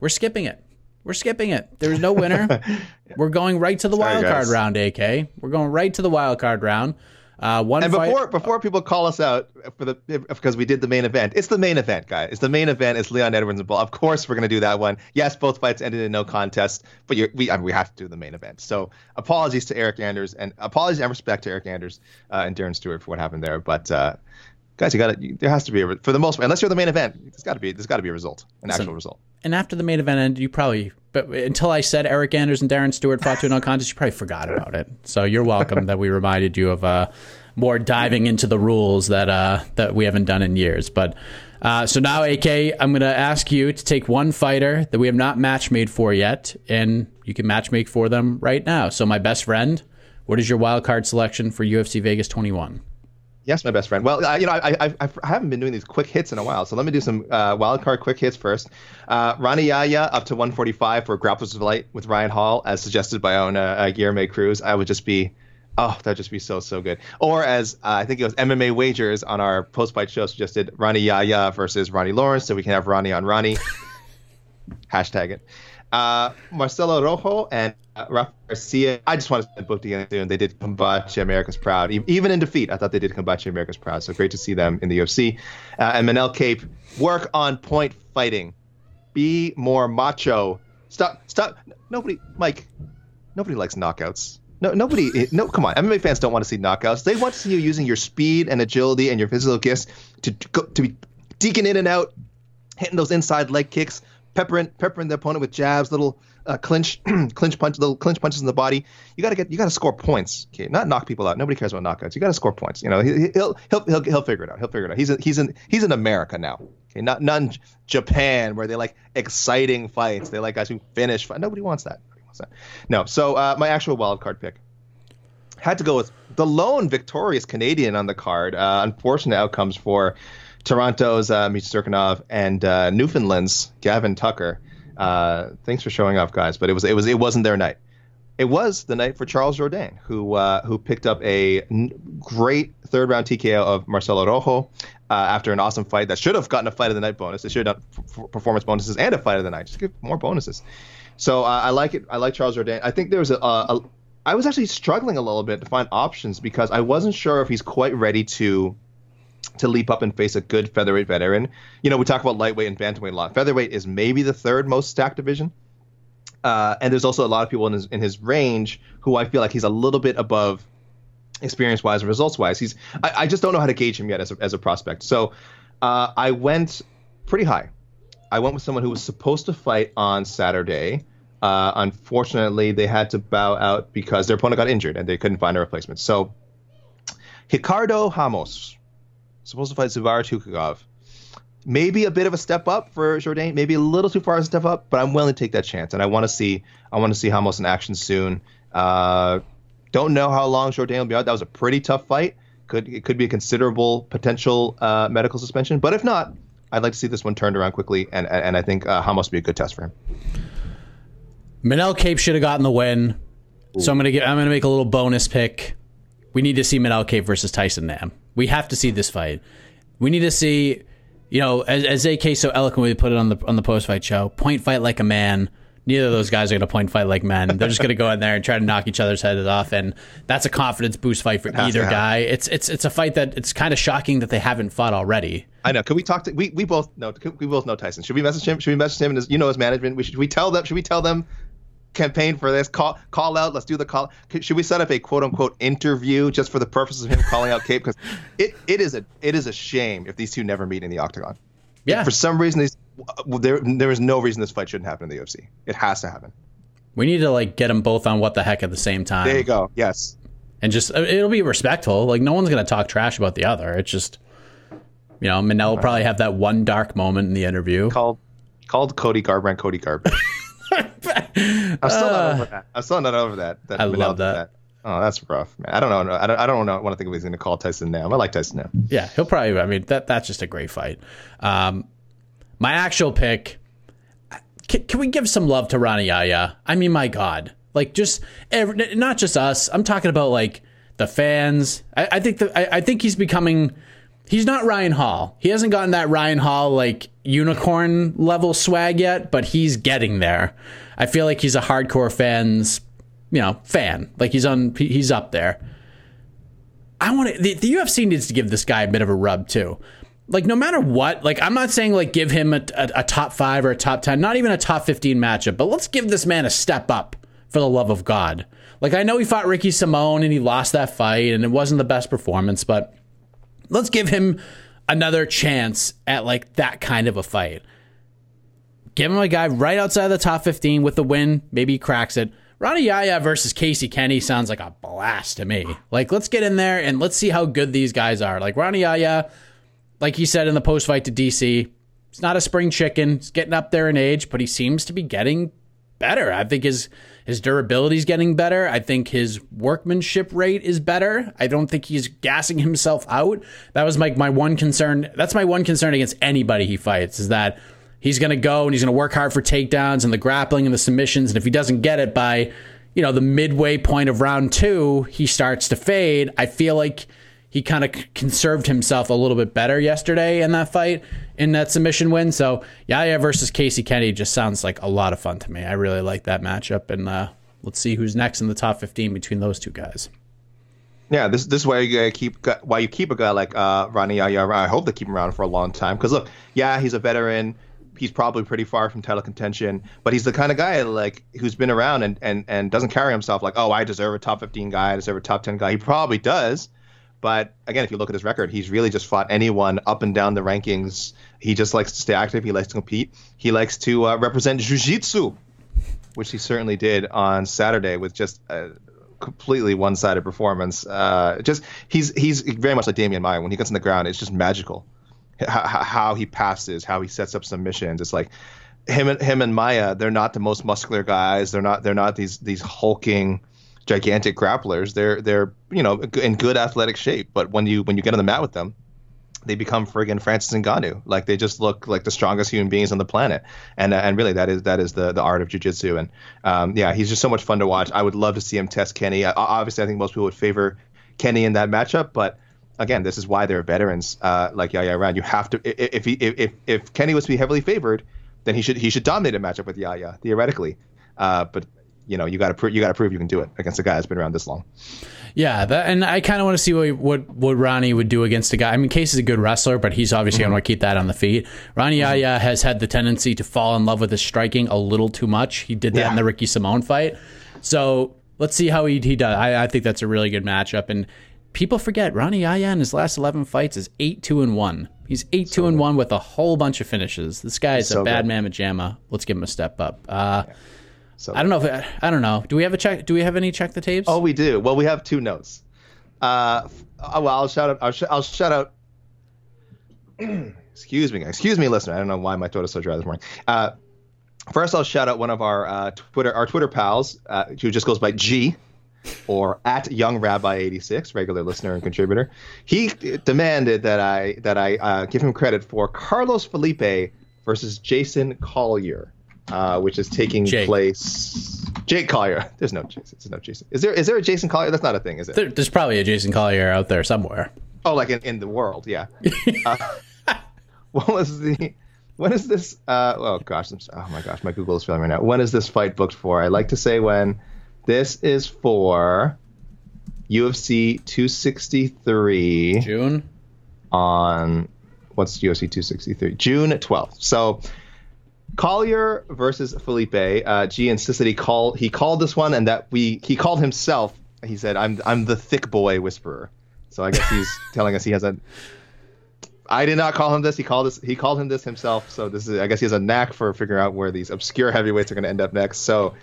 we're skipping it. We're skipping it. There's no winner. We're going right to the Sorry, wild card round, AK. We're going right to the wild card round. Uh, one and fight- before before people call us out for the because we did the main event, it's the main event, guy. It's the main event. It's Leon Edwards and Bull. Of course, we're gonna do that one. Yes, both fights ended in no contest, but we I mean, we have to do the main event. So apologies to Eryk Anders and apologies and respect to Eryk Anders uh, and Darren Stewart for what happened there. But uh, guys, you got to there has to be a, for the most part, unless you're the main event, there's got to be there's got to be a result, an Listen, actual result. And after the main event ended, you probably but until I said Eryk Anders and Darren Stewart fought to a no contest, you probably forgot about it. So you're welcome that we reminded you of. Uh, more diving into the rules that uh, that we haven't done in years. But uh, so now, AK, I'm going to ask you to take one fighter that we have not match made for yet, and you can match make for them right now. So, my best friend, what is your wild card selection for UFC Vegas 21? Yes, my best friend. Well, uh, you know, I, I, I, haven't been doing these quick hits in a while, so let me do some uh, wild card quick hits first. Uh, Rani Yahya up to 145 for Grapplers of Light with Ryan Hall, as suggested by Ona uh, Guilherme Cruz. I would just be Oh, that'd just be so so good. Or as uh, I think it was MMA wagers on our post fight show suggested, Rani Yahya versus Ronnie Lawrence, so we can have Ronnie on Ronnie. Hashtag it. Uh, Marcelo Rojo and uh, Rafa Garcia. I just want to both together soon. They did Combate Americas Proud. Even in defeat, I thought they did Combate Americas Proud. So great to see them in the UFC. Uh, and Manel Kape, work on point fighting. Be more macho. Stop, stop. Nobody, Mike, nobody likes knockouts. No, nobody. No, come on. MMA fans don't want to see knockouts. They want to see you using your speed and agility and your physical gifts to to, to be deking in and out, hitting those inside leg kicks, peppering peppering the opponent with jabs, little uh, clinch clinch punch, little clinch punches in the body. You got to get you got to score points. Okay, not knock people out. Nobody cares about knockouts. You got to score points. You know, he, will he'll he'll he'll figure it out. He'll figure it out. He's a, he's in he's in America now. Okay, not in Japan where they like exciting fights. They like guys who finish. Fight. Nobody wants that. No. So uh, my actual wild card pick had to go with the lone victorious Canadian on the card. Uh, unfortunate outcomes for Toronto's uh, Cirkunov and uh, Newfoundland's Gavin Tucker. Uh, thanks for showing up, guys. But it was it was it wasn't their night. It was the night for Charles Jourdain, who uh, who picked up a n- great third round TKO of Marcelo Rojo uh, after an awesome fight that should have gotten a fight of the night bonus. It should have done f- performance bonuses and a fight of the night. Just give more bonuses. So uh, I like it. I like Charles Jourdain. I think there was a, a, I was actually struggling a little bit to find options because I wasn't sure if he's quite ready to to leap up and face a good featherweight veteran. You know, we talk about lightweight and bantamweight a lot. Featherweight is maybe the third most stacked division. Uh, and there's also a lot of people in his in his range who I feel like he's a little bit above experience wise and results wise. He's I, I, just don't know how to gauge him yet as a, as a prospect. So uh, I went pretty high. I went with someone who was supposed to fight on Saturday. Uh, unfortunately, they had to bow out because their opponent got injured and they couldn't find a replacement. So Ricardo Ramos, supposed to fight Zubair Tukhugov. Maybe a bit of a step up for Jourdain, maybe a little too far as a step up, but I'm willing to take that chance. And I want to see I want to see Ramos in action soon. Uh, don't know how long Jourdain will be out. That was a pretty tough fight. Could it could be a considerable potential uh, medical suspension, but if not, I'd like to see this one turned around quickly, and and I think uh, Ramos would be a good test for him. Manel Kape should have gotten the win, Ooh. so I'm gonna get I'm gonna make a little bonus pick. We need to see Kape versus Tyson Nam. We have to see this fight. We need to see, you know, as, as AK so eloquently put it on the on the post fight show, point fight like a man neither of those guys are going to point fight like men. They're just going to go in there and try to knock each other's heads off, and that's a confidence boost fight for either guy. It's it's it's a fight that it's kind of shocking that they haven't fought already. I know. Can we talk to we, we both know we both know Tyson. Should we message him? Should we message him and his, you know his management? We should we tell them? Should we tell them? Campaign for this call call out let's do the call should we set up a quote unquote interview just for the purposes of him calling out Kape? because it, it is a it is a shame if these two never meet in the octagon yeah for some reason these there there is no reason this fight shouldn't happen in the UFC. It has to happen. We need to like get them both on what the heck at the same time. There you go. Yes. And just uh, it'll be respectful. Like no one's gonna talk trash about the other. It's just you know, Manel will probably have that one dark moment in the interview. Called called Cody Garbrandt Cody Garbrandt. I'm still not over that. I'm still not over that. that I love that. that. Oh, that's rough, man. I don't know. I don't. I don't know. I Want to think of he's going to call Tyson Nam. I like Tyson Nam. Yeah, he'll probably. I mean, that that's just a great fight. Um, my actual pick. Can, can, we give some love to Rani Yahya? I mean, my God, like just every, not just us. I'm talking about like the fans. I, I think that I, I think he's becoming. He's not Ryan Hall. He hasn't gotten that Ryan Hall like unicorn level swag yet, but he's getting there. I feel like he's a hardcore fans, you know, fan. Like he's on, he's up there. I want to. The, the UFC needs to give this guy a bit of a rub too like no matter what, like I'm not saying like give him a, a, a, top five or a top ten, not even a top fifteen matchup, but let's give this man a step up for the love of God. Like I know he fought Ricky Simón and he lost that fight and it wasn't the best performance, but let's give him another chance at like that kind of a fight. Give him a guy right outside of the top 15 with the win. Maybe he cracks it. Rani Yahya versus Casey Kenny sounds like a blast to me. Like, let's get in there and let's see how good these guys are. Like, Rani Yahya, like he said in the post fight to DC, he's not a spring chicken. He's getting up there in age, but he seems to be getting better. I think his his durability is getting better. I think his workmanship rate is better. I don't think he's gassing himself out. That was my my one concern. That's my one concern against anybody he fights is that he's going to go and he's going to work hard for takedowns and the grappling and the submissions and if he doesn't get it by, you know, the midway point of round 2, he starts to fade. I feel like he kind of conserved himself a little bit better yesterday in that fight in that submission win. So Yahya versus Casey Kennedy just sounds like a lot of fun to me. I really like that matchup, and uh, let's see who's next in the top fifteen between those two guys. Yeah, this this is why you keep why you keep a guy like uh, Rani Yahya. I hope they keep him around for a long time because look, yeah, he's a veteran. He's probably pretty far from title contention, but he's the kind of guy like who's been around and, and, and doesn't carry himself like, oh, I deserve a top 15 guy, I deserve a top 10 guy. He probably does, but again, if you look at his record, he's really just fought anyone up and down the rankings. He just likes to stay active. He likes to compete. He likes to uh, represent jiu-jitsu, which he certainly did on Saturday with just a completely one-sided performance. Uh, just he's he's very much like Demian Maia. When he gets on the ground, it's just magical. How, how he passes, how he sets up submissions. It's like him and him and Maia. They're not the most muscular guys. They're not they're not these these hulking gigantic grapplers. They're they're you know in good athletic shape, but when you when you get on the mat with them, they become friggin' Francis Ngannou. Like they just look like the strongest human beings on the planet. And uh, and really that is that is the the art of jujitsu. And um, yeah, he's just so much fun to watch. I would love to see him test Kenny. Uh, obviously, I think most people would favor Kenny in that matchup, but again, this is why they're veterans uh, like Yahya Around. You have to if he if if Kenny was to be heavily favored, then he should he should dominate a matchup with Yahya theoretically. Uh, but you know you got to prove you got to prove you can do it against a guy that's been around this long. Yeah, that, and I kind of want to see what, what what Ronnie would do against a guy. I mean, Case is a good wrestler, but he's obviously mm-hmm. going to keep that on the feet. Ronnie mm-hmm. Yahya has had the tendency to fall in love with his striking a little too much. He did that yeah. in the Ricky Simón fight. So let's see how he, he does. I, I think that's a really good matchup. And people forget Ronnie Yahya in his last 11 fights is 8 2 and 1. He's 8 so 2 and 1 with a whole bunch of finishes. This guy is so a bad good. mamma jamma. Let's give him a step up. Uh, yeah. So I don't know if I don't know. Do we have a check? Do we have any check the tapes? Oh, we do. Well, we have two notes. Uh, well, I'll shout out. I'll, sh- I'll shout out. excuse me, excuse me, listener. I don't know why my throat is so dry this morning. Uh, first, I'll shout out one of our uh, Twitter our Twitter pals uh, who just goes by G or at Young Rabbi 86, regular listener and contributor. He demanded that I that I uh, give him credit for Carlos Felipe versus Jason Collier uh, which is taking Jake. place. Jake Collier. There's no Jason. There's no Jason. Is there? Is there a Jason Collier? That's not a thing, is it? There, there's probably a Jason Collier out there somewhere. Oh, like in, in the world, yeah. uh, what was the? When is this? Uh, oh gosh, I'm, oh my gosh, my Google is failing right now. When is this fight booked for? I like to say when. This is for UFC 263. June. On what's UFC 263? June 12th. So Collier versus Felipe. Uh, G insisted he call he called this one, and that we he called himself. He said, "I'm I'm the thick boy whisperer." So I guess he's telling us he has a. I did not call him this. He called this. He called him this himself. So this is. I guess he has a knack for figuring out where these obscure heavyweights are going to end up next. So.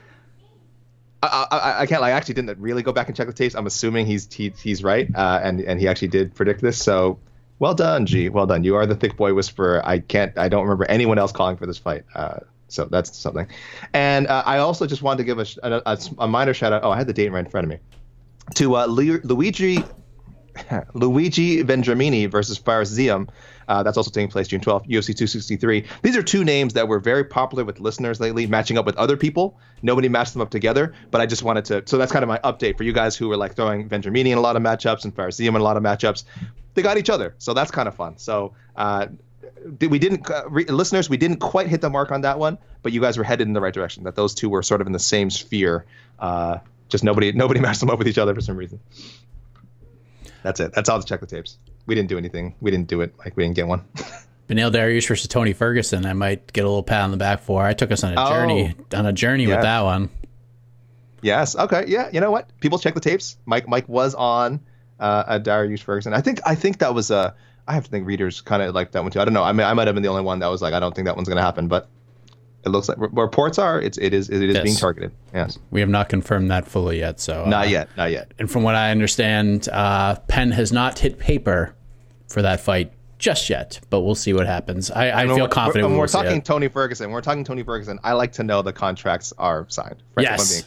I, I, I, can't like I actually didn't really go back and check the tapes. I'm assuming he's he, he's right, uh, and and he actually did predict this. So well done, G. Well done. You are the thick boy whisperer. I can't. I don't remember anyone else calling for this fight. Uh, so that's something. And uh, I also just wanted to give a, a, a, minor shout out. Oh, I had the date right in front of me. To uh, Luigi Luigi Vendramini versus Fares Ziam. Uh, that's also taking place June 12th, UFC 263. These are two names that were very popular with listeners lately, matching up with other people. Nobody matched them up together, but I just wanted to. So that's kind of my update for you guys who were like throwing Vendramini in a lot of matchups and Fares Ziam in a lot of matchups. They got each other, so that's kind of fun. So uh, we didn't uh, re- listeners we didn't quite hit the mark on that one but you guys were headed in the right direction that those two were sort of in the same sphere uh, just nobody nobody matched them up with each other for some reason that's it. That's all the check the tapes. We didn't do anything. We didn't do it. Like we didn't get one. Beneil Dariush versus Tony Ferguson. I might get a little pat on the back for. I took us on a oh, journey on a journey yeah. with that one. Yes. Okay. Yeah. You know what? People check the tapes. Mike Mike was on uh, a Dariush Ferguson. I think I think that was a. I have to think readers kind of like that one too. I don't know. I mean, I might have been the only one that was like, I don't think that one's going to happen, but it looks like reports are it's it is it is yes. being targeted. Yes, we have not confirmed that fully yet. So not uh, yet, not yet. And from what I understand, uh, pen has not hit paper for that fight just yet, but we'll see what happens. I, I feel confident. When we're, talking Tony Ferguson, when we're talking Tony Ferguson. I like to know the contracts are signed. yes.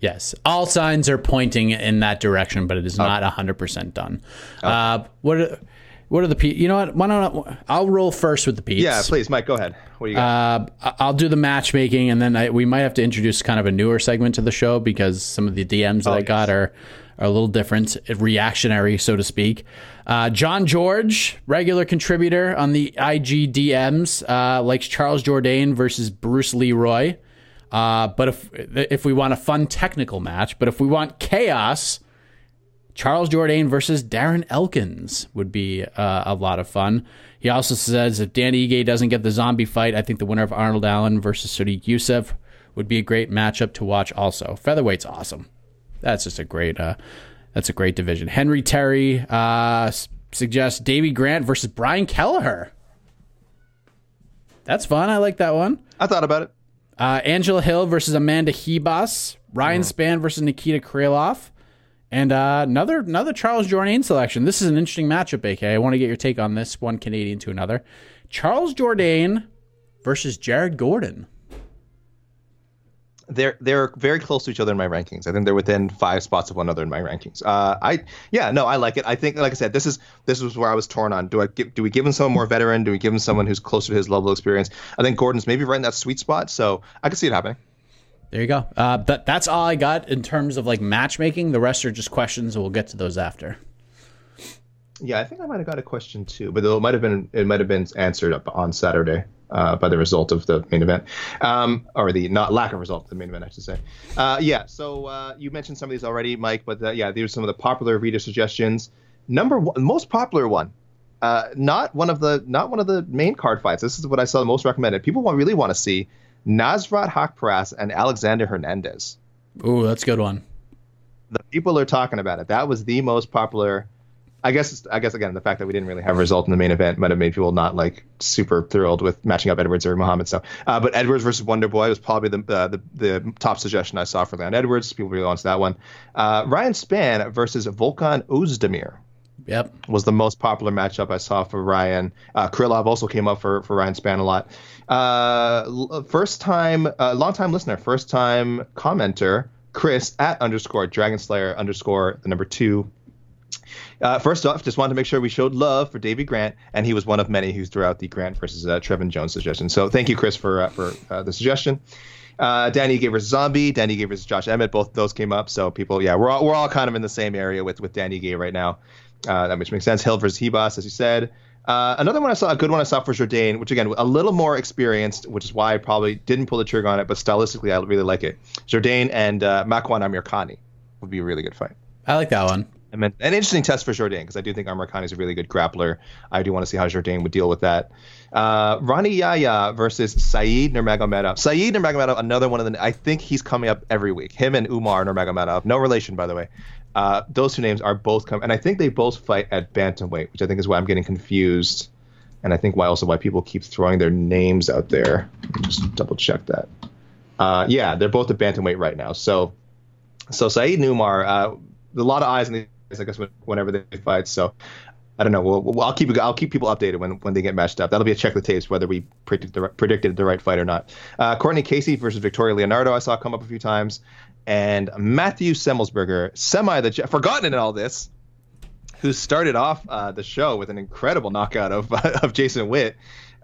Yes, all signs are pointing in that direction, but it is okay. not hundred percent done. Okay. Uh, what? What are the P? You know what? Why don't I, I'll roll first with the P's. Yeah, please, Mike. Go ahead. What do you got? Uh, I'll do the matchmaking, and then I, we might have to introduce kind of a newer segment to the show because some of the DMs that oh, I got are are a little different, reactionary, so to speak. Uh, John George, regular contributor on the IG DMs, uh, likes Charles Jourdain versus Bruce Leeroy. Uh, but if if we want a fun technical match, but if we want chaos, Charles Jourdain versus Darren Elkins would be uh, a lot of fun. He also says if Danny Ige doesn't get the zombie fight, I think the winner of Arnold Allen versus Sodiq Yusuff would be a great matchup to watch. Also, featherweight's awesome. That's just a great. Uh, that's a great division. Henry Terry uh, suggests Davey Grant versus Brian Kelleher. That's fun. I like that one. I thought about it. Uh, Angela Hill versus Amanda Ribas. Ryan mm. Spann versus Nikita Krylov. And uh, another another Charles Jourdain selection. This is an interesting matchup, AK. I want to get your take on this one Canadian to another. Charles Jourdain versus Jared Gordon. They're they're very close to each other in my rankings. I think they're within five spots of one another in my rankings. Uh, I yeah no I like it. I think like I said this is this was where I was torn on. Do I give, do we give him someone more veteran? Do we give him someone who's closer to his level of experience? I think Gordon's maybe right in that sweet spot. So I can see it happening. There you go. Uh, but that's all I got in terms of like matchmaking. The rest are just questions, and we'll get to those after. Yeah, I think I might have got a question too, but it might have been it might have been answered up on Saturday. uh, by the result of the main event, um, or the not lack of result of the main event, I should say. Uh, yeah. So uh, you mentioned some of these already, Mike, but uh, yeah, these are some of the popular reader suggestions. Number one, most popular one. Uh, not one of the not one of the main card fights. This is what I saw the most recommended. People want, really want to see Nasrat Haqparast and Alexander Hernandez. Ooh, that's a good one. The people are talking about it. That was the most popular. I guess I guess again the fact that we didn't really have a result in the main event might have made people not like super thrilled with matching up Edwards or Muhammad. So, uh, but Edwards versus Wonder Boy was probably the, uh, the the top suggestion I saw for Leon Edwards. People really wanted that one. Uh, Ryan Spann versus Volkan Oezdemir. Yep. Was the most popular matchup I saw for Ryan. Uh, Krylov also came up for, for Ryan Spann a lot. Uh, first time, uh, long time listener, first time commenter, Chris at underscore Dragon Slayer underscore the number two. Uh, first off, just wanted to make sure we showed love for Davey Grant, and he was one of many who threw out the Grant versus uh, Trevin Jones suggestion. So thank you, Chris, for uh, for uh, the suggestion. Uh, Danny gave us Zombie, Danny gave us Josh Emmett, both those came up. So people, yeah, we're all, we're all kind of in the same area with with Dan Ige right now. Uh, that which makes sense. Hill versus Ribas, as you said. Uh, another one I saw, a good one I saw for Jourdain, which again, a little more experienced, which is why I probably didn't pull the trigger on it, but stylistically, I really like it. Jourdain and uh, Makwan Amirkhani would be a really good fight. I like that one. I mean, an interesting test for Jourdain because I do think Amirkhani is a really good grappler. I do want to see how Jourdain would deal with that. Uh, Rani Yahya versus Said Nurmagomedov. Said Nurmagomedov, another one of the. I think he's coming up every week. Him and Umar Nurmagomedov, no relation by the way. Uh, those two names are both coming, and I think they both fight at bantamweight, which I think is why I'm getting confused, and I think why also why people keep throwing their names out there. Just double check that. Uh, yeah, they're both at bantamweight right now. So, so Saeed and Umar, uh, a lot of eyes on these, I guess, whenever they fight. So, I don't know. We'll, we'll, I'll keep I'll keep people updated when, when they get matched up. That'll be a check the tapes whether we predicted the, predicted the right fight or not. Uh, Courtney Casey versus Victoria Leonardo I saw come up a few times, and Matthew Semmelsberger, semi the forgotten in all this, who started off uh, the show with an incredible knockout of of Jason Witt.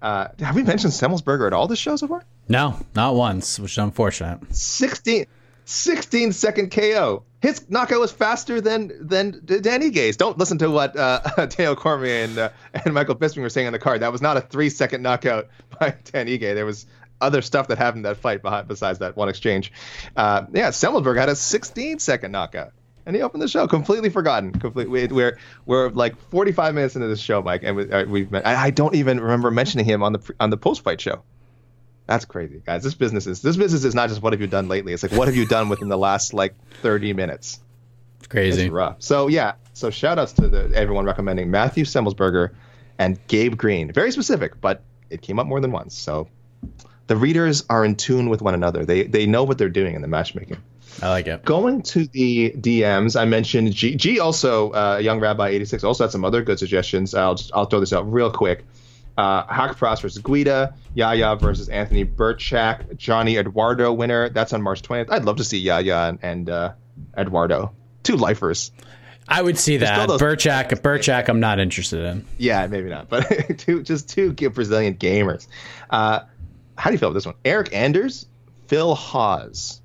Uh, have we mentioned Semmelsberger at all this show so far? No, not once, which is unfortunate. 16, 16 second KO. His knockout was faster than than Dan Ige's. Don't listen to what uh, Daniel Cormier and uh, and Michael Bisping were saying on the card. That was not a three second knockout by Dan Ige. There was other stuff that happened in that fight behind, besides that one exchange. Uh, yeah, Semmelberg had a 16 second knockout. And he opened the show completely forgotten. Completely, we're we're like 45 minutes into this show, Mike, and we, uh, we've. I don't even remember mentioning him on the on the post fight show. That's crazy, guys. This business is this business is not just what have you done lately. It's like what have you done within the last like 30 minutes. It's crazy. It's rough. So yeah. So shout outs to the, everyone recommending Matthew Semmelsberger and Gabe Green. Very specific, but it came up more than once. So the readers are in tune with one another. They they know what they're doing in the matchmaking. I like it. Going to the DMs, I mentioned G. G also, uh, Young Rabbi 86, also had some other good suggestions. I'll just, I'll throw this out real quick. Uh, Haqparast versus Guida, Yahya versus Anthony Birchak, Johnny Eduardo winner. That's on March 20th. I'd love to see Yahya and, and uh, Eduardo, two lifers. I would see that. Birchak, Birchak, I'm not interested in. Yeah, maybe not, but two, just two Brazilian gamers. Uh, how do you feel about this one? Eryk Anders, Phil Hawes.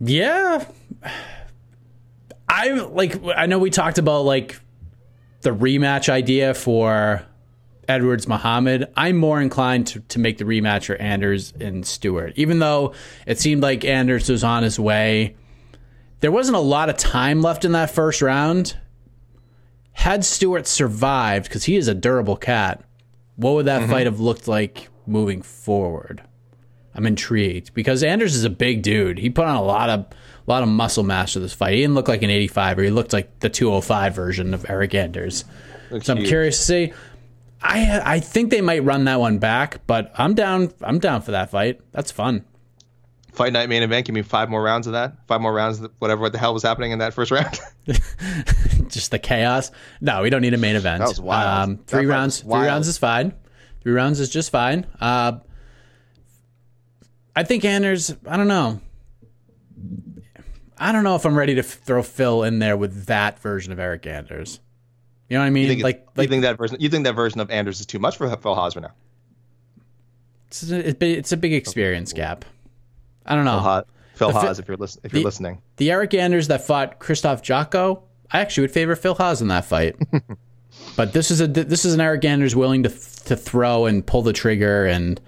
Yeah. I like I know we talked about like the rematch idea for Edwards Muhammad, I'm more inclined to, to make the rematch for Anders and Stewart. Even though it seemed like Anders was on his way, there wasn't a lot of time left in that first round. Had Stewart survived, because he is a durable cat, what would that mm-hmm. fight have looked like moving forward? I'm intrigued because Anders is a big dude. He put on a lot of a lot of muscle mass for this fight. He didn't look like an 85 or he looked like the 205 version of Eryk Anders. So I'm huge. curious to see. I I think they might run that one back, but I'm down. I'm down for that fight. That's fun. Fight night main event. Give me five more rounds of that. Five more rounds. Of whatever what the hell was happening in that first round. Just the chaos. No, we don't need a main event. That was wild. Um, three rounds. Wild. Three rounds is fine. Three rounds is just fine. Uh, I think Anders. I don't know. I don't know if I'm ready to f- throw Phil in there with that version of Eryk Anders. You know what I mean? like, like, you think that version, you think that version of Anders is too much for Phil Hawes now? It's a, it's a big experience gap. I don't know. Phil, ha- Phil Hawes, if you're, li- if you're the, listening. The Eryk Anders that fought Krzysztof Jotko, I actually would favor Phil Hawes in that fight. But this is a this is an Eryk Anders willing to to throw and pull the trigger and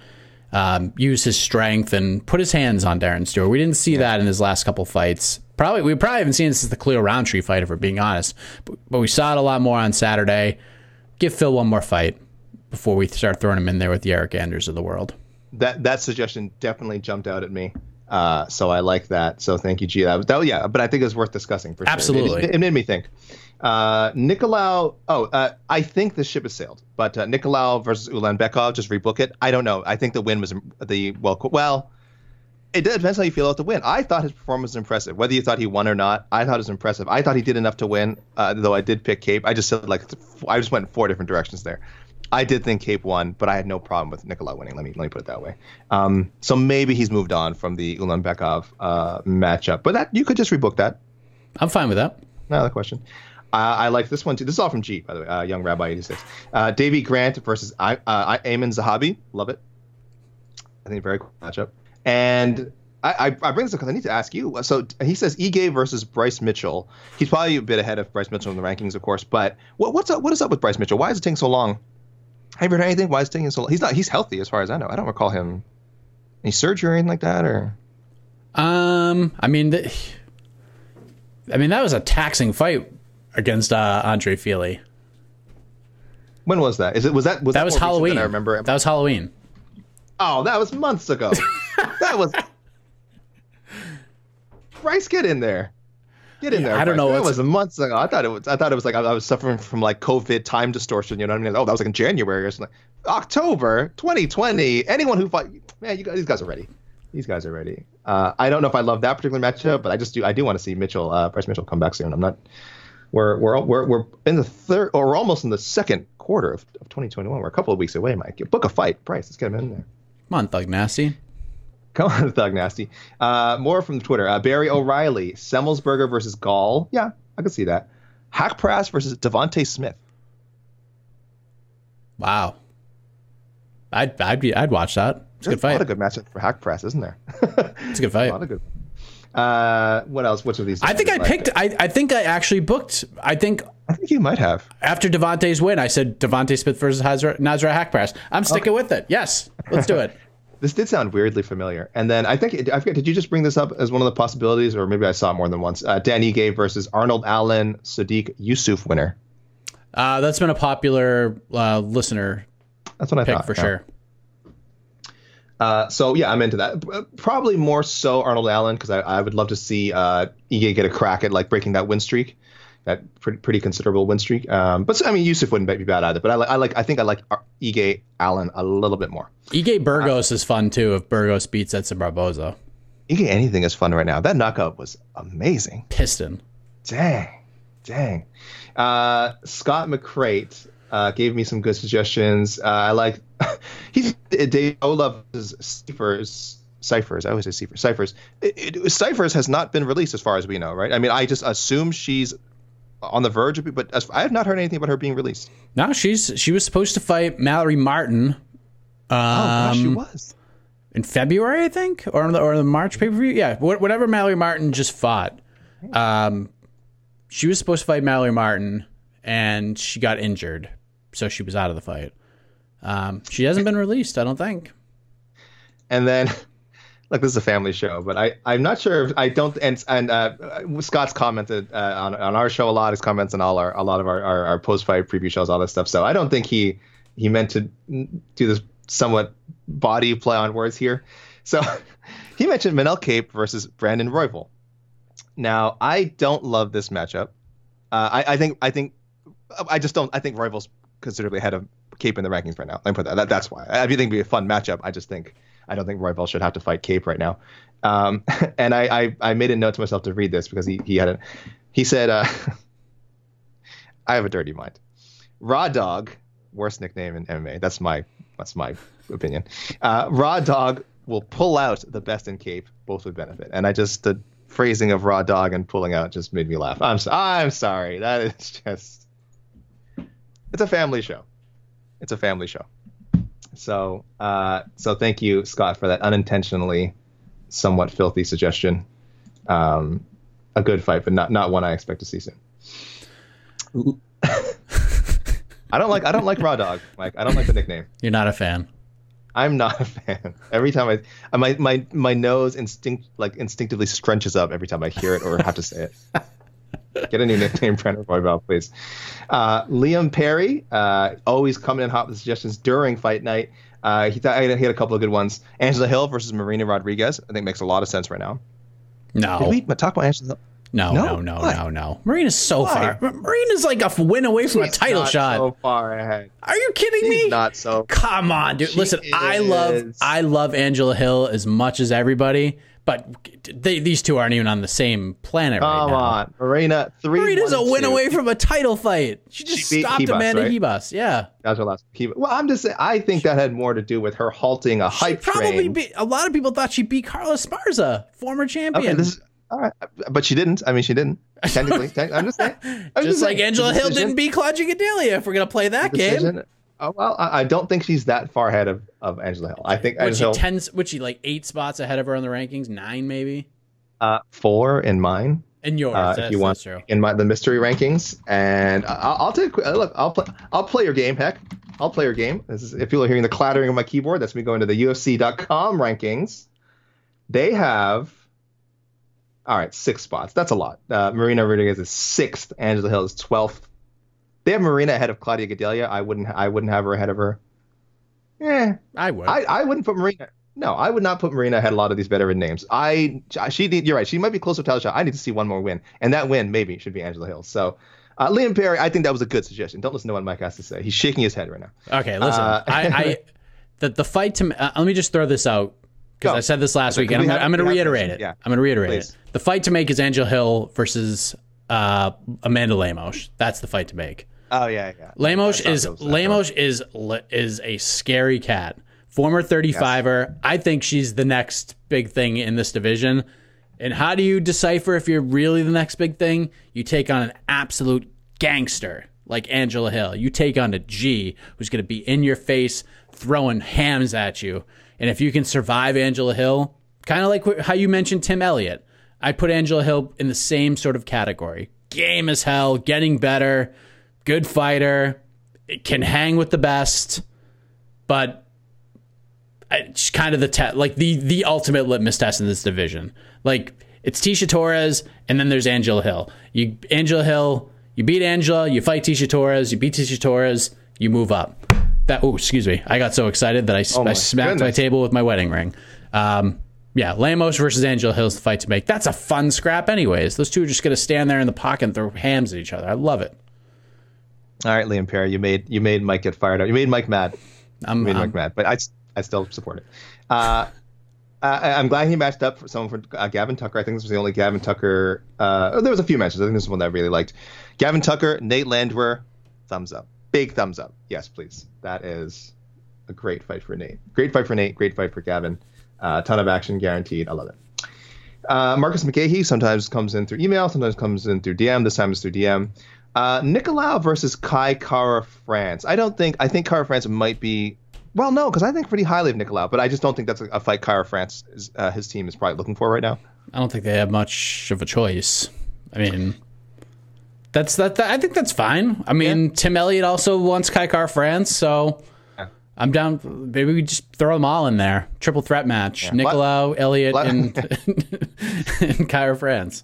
um, use his strength and put his hands on Darren Stewart. We didn't see yeah. that in his last couple fights. Probably we probably haven't seen this since the Khalil Rountree fight, if we're being honest. But, but we saw it a lot more on Saturday. Give Phil one more fight before we start throwing him in there with the Eryk Anders of the world. That that suggestion definitely jumped out at me. Uh, so I like that. So thank you, G. That, that yeah, but I think it's worth discussing for sure. Absolutely, it, it, made me think. Uh, Nicolau. Oh, uh, I think the ship has sailed. But uh, Nicolau versus Ulanbekov, just rebook it. I don't know. I think the win was the well. Well, it depends how you feel about the win. I thought his performance was impressive. Whether you thought he won or not, I thought it was impressive. I thought he did enough to win. Uh, though I did pick Kape. I just said like I just went in four different directions there. I did think Kape won, but I had no problem with Nicolau winning. Let me let me put it that way. Um, so maybe he's moved on from the Ulanbekov uh, matchup, but that you could just rebook that. I'm fine with that. Another question. Uh, I like this one too. This is all from G, by the way. Uh, Young Rabbi 86. Uh, Davey Grant versus I, uh, Zahabi. Love it. I think very cool matchup. And I, I, I bring this up because I need to ask you. So he says Ige versus Bryce Mitchell. He's probably a bit ahead of Bryce Mitchell in the rankings, of course. But what, what's up? What is up with Bryce Mitchell? Why is it taking so long? Have you heard anything? Why is taking so long? He's not. He's healthy as far as I know. I don't recall him any surgery or anything like that. Or um, I mean, the, I mean that was a taxing fight against uh, Andre Fili. When was that? Is it was that was that, that was Halloween? I remember that was Halloween. Oh, that was months ago. that was Bryce, get in there. Get in yeah, there. I don't know. It was months ago. I thought it was. I thought it was like I, I was suffering from like COVID time distortion. You know what I mean? Oh, that was like in January or something. October 2020. Anyone who fought, man, you guys, these guys are ready. These guys are ready. Uh, I don't know if I love that particular matchup, but I just do. I do want to see Mitchell, uh, Bryce Mitchell, come back soon. I'm not. We're we're we're we're in the third, or we're almost in the second quarter of, of 2021. We're a couple of weeks away, Mike. Book a fight, Bryce. Let's get him in there. Come on, Thug Nasty. Come on, Thug Nasty. Uh, more from Twitter. Uh, Barry O'Reilly, Semmelsberger versus Gall. Yeah, I can see that. Haqparast versus Devonte Smith. Wow. I'd I'd be I'd watch that. It's a good fight. A lot of good matchup for Haqparast, isn't there? it's a good fight. a lot of good. Uh, what else? What's of these? I think I picked. I, I think I actually booked. I think. I think you might have. After Devonte's win, I said Devonte Smith versus Nasrat Haqparast. I'm sticking okay. with it. Yes, let's do it. this did sound weirdly familiar. And then I think I forget. Did you just bring this up as one of the possibilities, or maybe I saw it more than once? Uh, Dan Ige versus Arnold Allen, Sodiq Yusuff winner. Uh, that's been a popular uh, listener. That's what I thought for yeah. sure. Uh, so yeah, I'm into that. Probably more so Arnold Allen because I, I would love to see uh, Ige get a crack at like breaking that win streak that pretty, pretty considerable win streak. Um, but I mean, Yusuff wouldn't be bad either. But I like, I like, I think I like Ige Allen a little bit more. Ige Burgos uh, is fun too. If Burgos beats Edson Barboza, Ige anything is fun right now. That knockout was amazing. Piston. Dang, dang. Uh, Scott McCrate uh, gave me some good suggestions. Uh, I like he's Dave Olov's Cifers. Cifers. I always say Cifers. Cifers. It, it, Cifers has not been released as far as we know, right? I mean, I just assume she's on the verge of, but as, I have not heard anything about her being released. No, she's she was supposed to fight Mallory Martin. Um, oh, gosh, she um, was in February, I think, or in the or the March pay per view. Yeah, whatever Mallory Martin just fought. Um, she was supposed to fight Mallory Martin, and she got injured, so she was out of the fight. Um, she hasn't been released, I don't think. And then like this is a family show, but I I'm not sure. If, I don't and and uh, Scott's commented uh, on on our show a lot. His comments on all our a lot of our our, our post fight preview shows, all this stuff. So I don't think he he meant to do this somewhat body play on words here. So he mentioned Manel Kape versus Brandon Royval. Now I don't love this matchup. Uh, I I think I think I just don't. I think Royval's considerably ahead of Kape in the rankings right now. Let me put that. that that's why. I do think it'd be a fun matchup. I just think I don't think Royval should have to fight Kape right now. Um, and I, I, I made a note to myself to read this because he, he had a he said uh, I have a dirty mind. Raw Dog, worst nickname in MMA. That's my that's my opinion. Uh, Raw Dog will pull out the best in Kape. Both would benefit. And I just the phrasing of Raw Dog and pulling out just made me laugh. I'm I'm sorry. That is just it's a family show. It's a family show. So, uh, so thank you, Scott, for that unintentionally somewhat filthy suggestion. Um, a good fight, but not not one I expect to see soon. I don't like I don't like Raw Dog, Mike. I don't like the nickname. You're not a fan. I'm not a fan. Every time I, my my my nose instinct like instinctively scrunches up every time I hear it or have to say it. Get a new nickname, Brenner Royval, please. Uh, Liam Perry, uh, always coming in hot with suggestions during fight night. Uh, he thought he had a couple of good ones. Angela Hill versus Marina Rodriguez, I think makes a lot of sense right now. No. Did we talk about Angela Hill? No, No? no, no, no, no. Marina's so Why? far. Marina's like a win away from a title shot. So far ahead. Are you kidding She's me? not so. Come on, dude. She Listen, I love. I love Angela Hill as much as everybody, but they, these two aren't even on the same planet right Come now. on, Marina. Three. Marina's a win two. away from a title fight. She just She stopped Amanda right? Hebus. Yeah. That's her last. key. Well, I'm just saying. I think that had more to do with her halting a She hype probably train. beat a lot of people thought she beat Carla Esparza, former champion. Okay, is all right, but she didn't. I mean, she didn't technically. Tec- I'm just saying. I'm just like saying, Angela Hill didn't beat Claudia Gadelha if we're gonna play that game. Oh well, I, I don't think she's that far ahead of, of Angela Hill. I think Would she Angela Hill ten would she like eight spots ahead of her on the rankings? Nine maybe? uh, four in mine. And yours, Uh, that's, if you want in my the mystery rankings, and I'll, I'll take uh, look. I'll play. I'll play your game. Heck, I'll play your game. This is, if people are hearing the clattering of my keyboard, that's me going to the UFC.com rankings. They have all right, six spots. That's a lot. Uh, Marina Rodriguez is sixth. Angela Hill is twelfth. They have Marina ahead of Claudia Gadelha. I wouldn't. I wouldn't have her ahead of her. Eh, I would. I, I wouldn't put Marina. No, I would not put Marina ahead of a lot of these veteran names. I she need, you're right. She might be close to title shot. I need to see one more win, and that win maybe should be Angela Hill. So, uh, Liam Perry, I think that was a good suggestion. Don't listen to what Mike has to say. He's shaking his head right now. Okay, listen. Uh, I, I the the fight to uh, let me just throw this out because I said this last Okay, week. And I'm, we gonna- I'm going to reiterate it. Yeah. I'm going to reiterate Please. it. The fight to make is Angel Hill versus uh, Amanda Lemos. That's the fight to make. Oh yeah, yeah. Lemos That's is. Lemos is is a scary cat. Former 35er. I think she's the next big thing in this division. And how do you decipher if you're really the next big thing? You take on an absolute gangster like Angela Hill. You take on a G who's going to be in your face throwing hams at you. And if you can survive Angela Hill, kind of like how you mentioned Tim Elliott, I put Angela Hill in the same sort of category. Game as hell, getting better, good fighter, can hang with the best, but it's kind of the te- like the the ultimate litmus test in this division. Like it's Tecia Torres, and then there's Angela Hill. You Angela Hill, you beat Angela, you fight Tecia Torres, you beat Tecia Torres, you move up. That oh excuse me, I got so excited that I, Oh my I smacked my table with my wedding ring. Um, yeah, Lemos versus Angela Hill's the fight to make. That's a fun scrap, anyways. Those two are just gonna stand there in the pocket and throw hams at each other. I love it. All right, Liam Perry, you made you made Mike get fired up. You made Mike mad. I'm, You made I'm- Mike mad, but I I still support it. Uh, I, I'm glad he matched up for someone for uh, Gavin Tucker. I think this was the only Gavin Tucker. Uh, oh, there was a few matches. I think this is one that I really liked. Gavin Tucker, Nate Landwehr, thumbs up. Big thumbs up. Yes, please. That is a great fight for Nate. Great fight for Nate. Great fight for Gavin. Uh, ton of action guaranteed. I love it. Uh, Marcus McGahee sometimes comes in through email, sometimes comes in through DM. This time it's through DM. Uh, Nicolau versus Kai Kara France. I don't think. I think Kara France might be. Well, no, because I think pretty highly of Nicolau, but I just don't think that's a, a fight Kara France, is, uh, his team is probably looking for right now. I don't think they have much of a choice. I mean, that's that. that- I think that's fine. I mean, Tim Elliott also wants Kai Kara-France, so I'm down. Maybe we just throw them all in there. Triple threat match: Nicolau, Elliott, and and Kyra France.